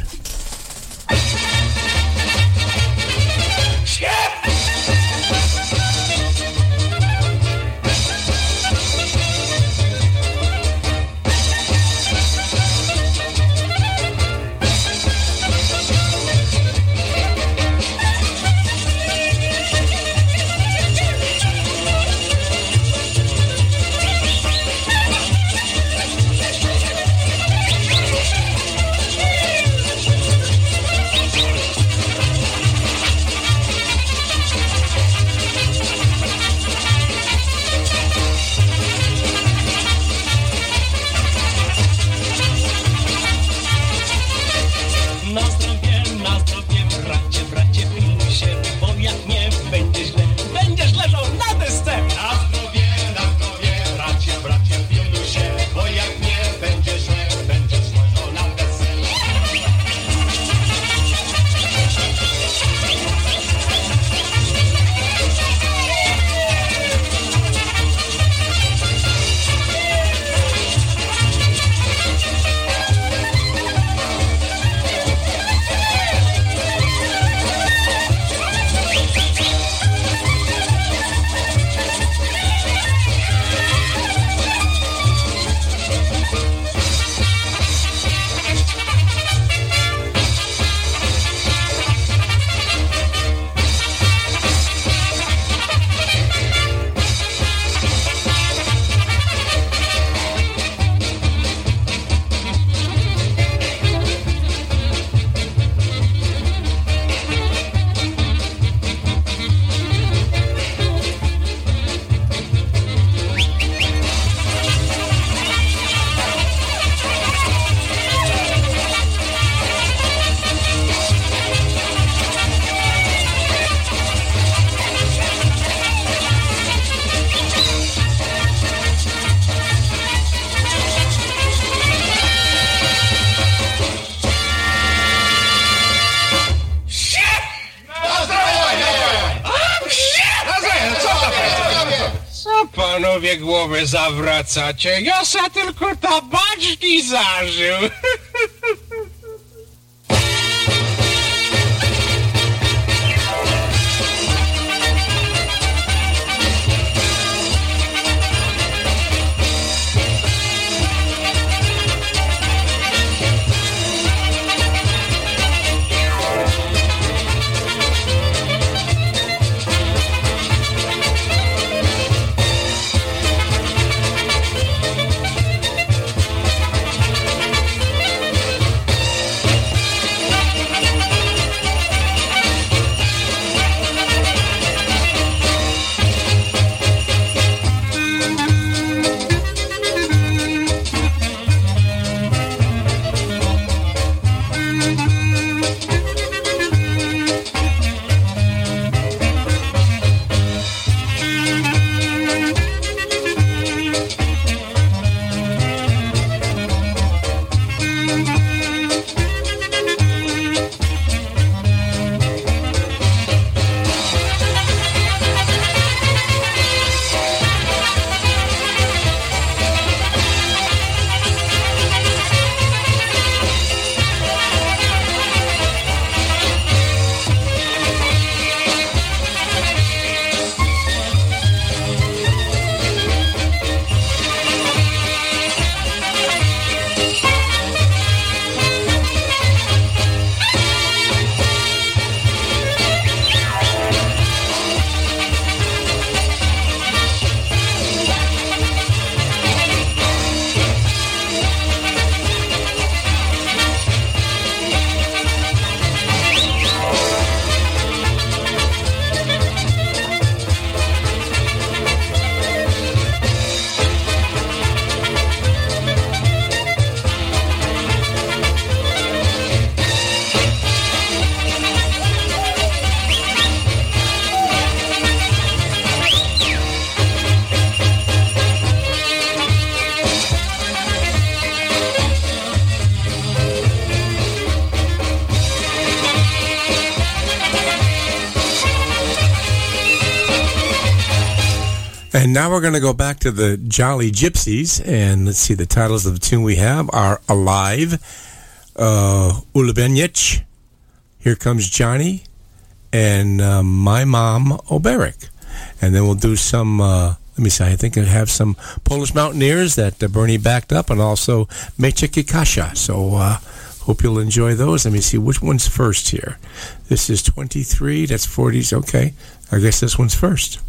Zawracacie? Ja se tylko tabaczki zażył. And now we're going to go back to the Jolly Gypsies, and let's see. The titles of the tune we have are "Alive," uh, "Here Comes Johnny," and uh, "My Mom Oberek." And then we'll do some. Uh, let me see. I think I have some Polish Mountaineers that uh, Bernie backed up, and also Mecha Kikasha. So uh, hope you'll enjoy those. Let me see which one's first here. This is twenty-three. That's forties. Okay, I guess this one's first.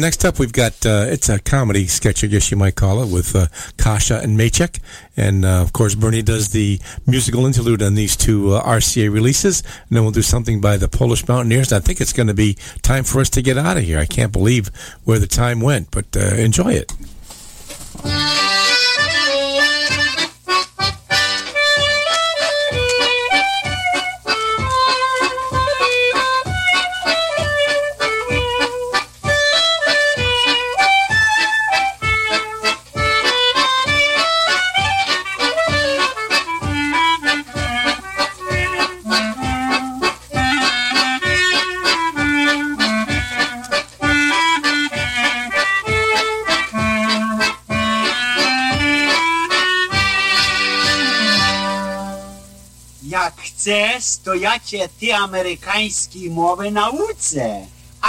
next up, we've got uh, it's a comedy sketch, I guess you might call it, with uh, Kasha and Maychek, and uh, of course Bernie does the musical interlude on these two uh, RCA releases, and then we'll do something by the Polish Mountaineers. And I think it's going to be time for us to get out of here. I can't believe where the time went, but uh, enjoy it. Chcesz, to ja cię ty amerykańskiej mowy nauczę.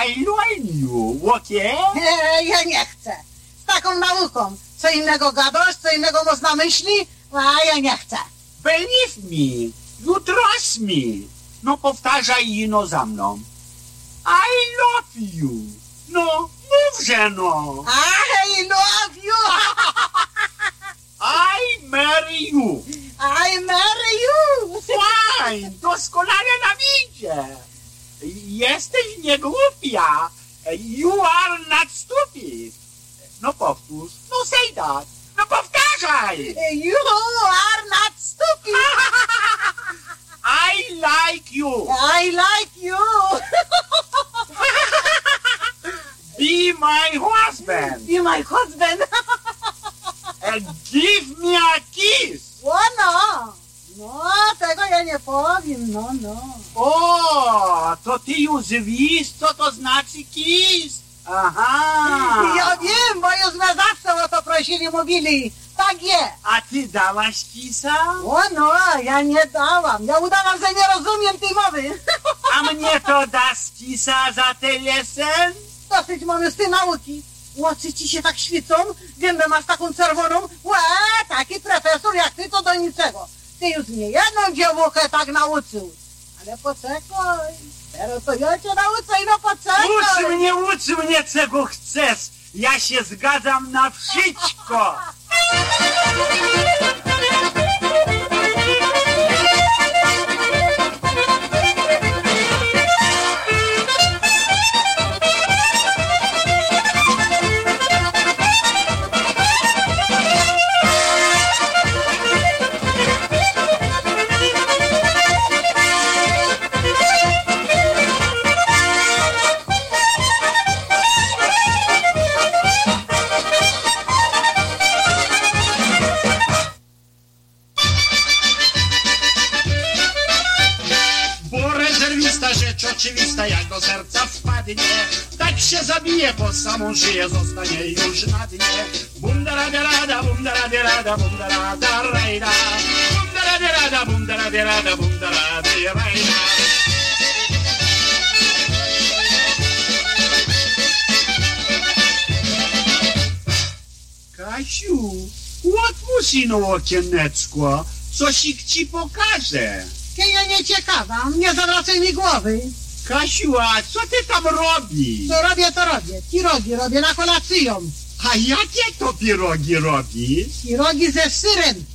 I learn you, okay? E, ja nie chcę. Z taką nauką. Co innego gadasz, co innego można myśli, a ja nie chcę. Believe me, you trust me. No powtarzaj ino za mną. I love you. No, mówże no. I love you. I marry you. I marry you. Fine, doskonale nam idzie. Jesteś niegłupia. You are not stupid. No powtórz. No say that. No powtarzaj. You are not stupid. I like you. I like you. Be my husband. Be my husband. And give me a kiss. O no. No, tego ja nie powiem, no, no. O, to ty już wiesz, co to znaczy kiss? Aha. Ja wiem, bo już mnie zawsze o to prosili, mówili. Tak jest. A ty dałaś kisa? O no, ja nie dałam. Ja udałam, że nie rozumiem tej mowy. A mnie to dasz kisa za telesen? Dosyć mamy z tej nauki. Oczy ci się tak świecą, gębę masz taką czerwoną. Łe, taki profesor jak ty to do niczego. Ty już nie jedną dziewuchę tak nauczył. Ale poczekaj, teraz to ja cię nauczę i no poczekaj. Ucz mnie, ucz mnie, czego chcesz. Ja się zgadzam na wszystko. zabije, po samą szyję zostanie już na dnie. Bundara derada, bundara Bunda bundara derada, bunda derada, bundara derada, bundara derada. Kasiu, otwórz ino okieneczko, coś ich ci pokażę. Ja nie ciekawa, nie zawracaj mi głowy. Kasiu, a co ty tam robisz? Co robię, to robię. Pirogi robię na kolację. A jakie to pirogi robisz? Pirogi ze syrem.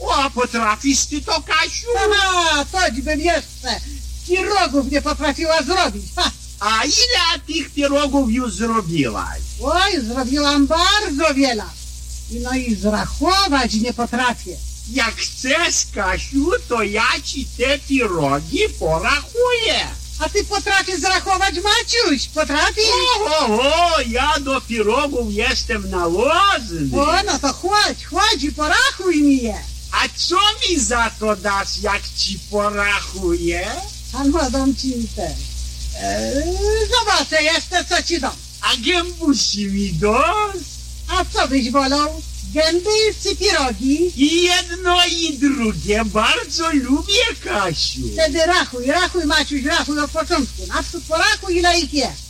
O, a potrafisz ty to, Kasiu? Aha, choćbym jeszcze pirogów nie potrafiła zrobić. Ha. A ile tych pirogów już zrobiłaś? Oj, zrobiłam bardzo wiele. No i zrachować nie potrafię. Jak chcesz, Kasiu, to ja ci te pirogi porachuję. A ty potrafisz zrachować, Maciuś? Potrafisz? O, o, o, ja do pirogów jestem nałozny. O, no to chodź, chodź i porachuj mi je. A co mi za to dasz, jak ci porachuję? A no dam ci te. Eee, zobaczę jeszcze, co ci dam. A gębusi mi dasz? A co byś wolał? Gęby czy pirogi? I jedno i drugie bardzo lubię, Kasiu. Wtedy rachuj, rachuj Maciuś, rachuj od początku. Naprzód porachuj, ile ich jest.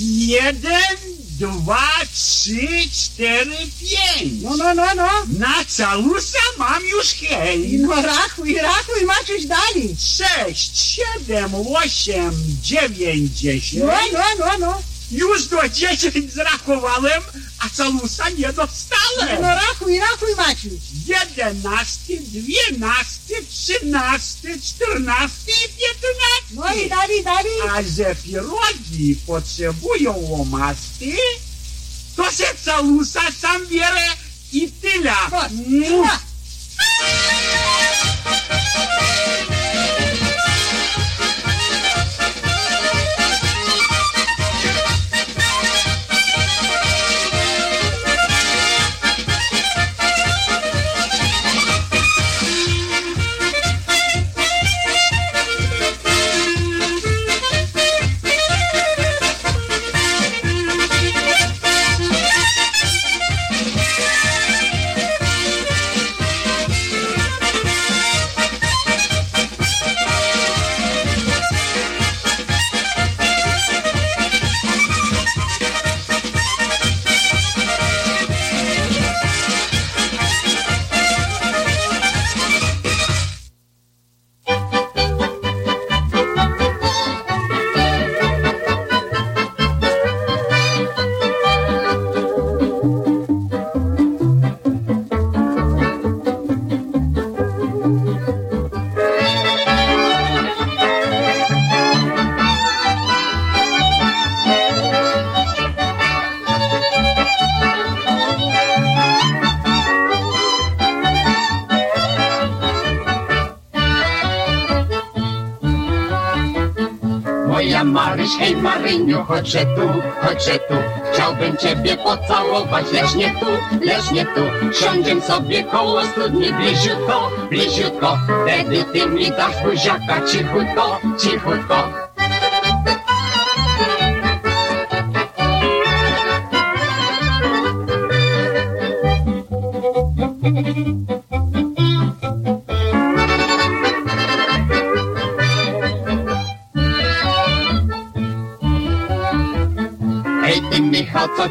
Jeden, dwa, trzy, cztery, pięć. No, no, no, no. Na całusa mam już hej. no rachuj, rachuj Maciuś dalej. Sześć, siedem, osiem, dziewięć, dziesięć. No, no, no, no. Już do dziesięć zrachowałem, a całusa nie No dostałem. rachuj, rachuj Maciuś. Jedenasty, dwienasty, trzynasty, czternasty i piętnasty. No i dalej, dalej. A że pirogi potrzebują łomasty, to się całusa sam bierę i tyle. Mua. Chodźże tu, chodźże tu. Chciałbym ciebie pocałować, lecz nie tu, lecz nie tu. Siądziem sobie koło studni bliziutko, bliziutko. Wtedy ty mi dasz buziaka cichutko, cichutko.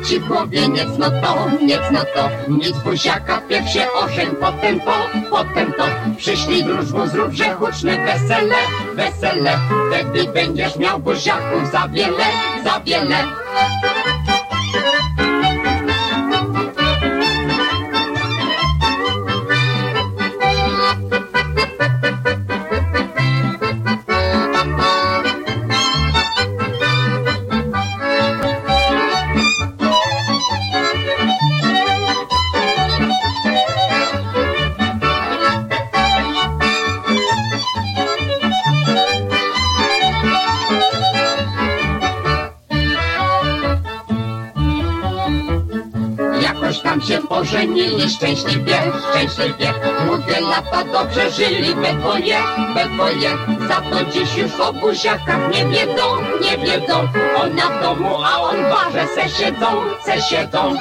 Ci w głowie, nic no to, nic no to Nic. Buziaka, pierw się ożeń, potem to, potem to. Przyślij wróżbu, zróbże huczne wesele, wesele. Wtedy będziesz miał buziaków za wiele, za wiele szczęśliwie, szczęśliwie Długie lata dobrze żyli we dwoje, we dwoje Za to dziś już o buziakach nie wiedzą, nie wiedzą. Ona w domu, a on w barze se siedzą, se siedzą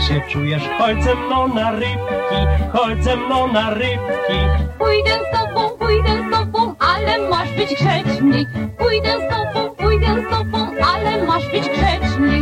się czujesz? Chodź ze mną na rybki, chodź ze mną na rybki. Pójdę z tobą, pójdę z tobą, ale masz być grzeczny. Pójdę z tobą, pójdę z tobą, ale masz być grzeczny.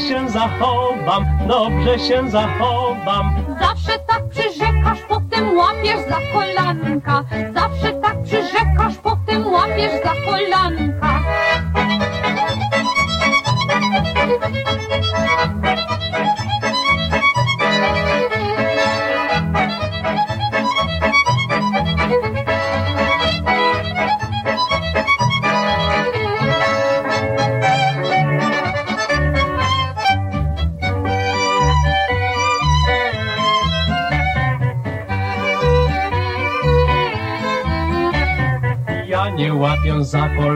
Się zachowam, dobrze się zachowam.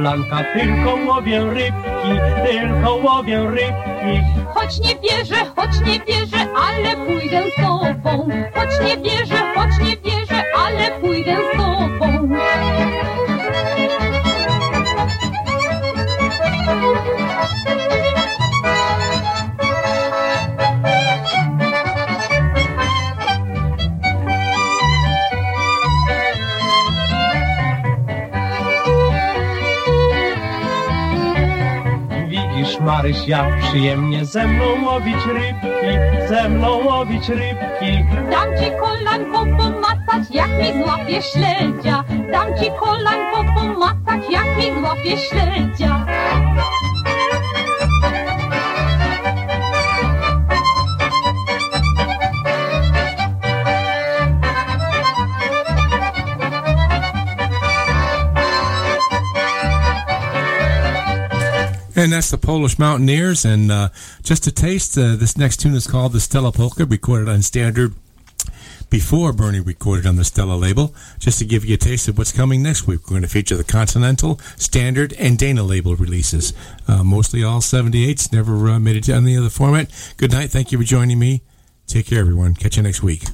Za kolanka, tylko łowię rybki, tylko łowię rybki. Choć nie wierzę, choć nie wierzę, ale pójdę z tobą. Choć nie wierzę, Jak przyjemnie ze mną łowić rybki, ze mną łowić rybki. Dam ci kolanko pomacać, jak mi złapie śledzia. Dam ci kolanko pomacać, jak mi złapie śledzia. And that's the Polish Mountaineers. And uh, just a taste, uh, this next tune is called the Stella Polka, recorded on standard before Bernie recorded on the Stella label. Just to give you a taste of what's coming next week, we're going to feature the Continental, Standard, and Dana label releases. Uh, mostly all 78s, never uh, made it to any other format. Good night. Thank you for joining me. Take care, everyone. Catch you next week.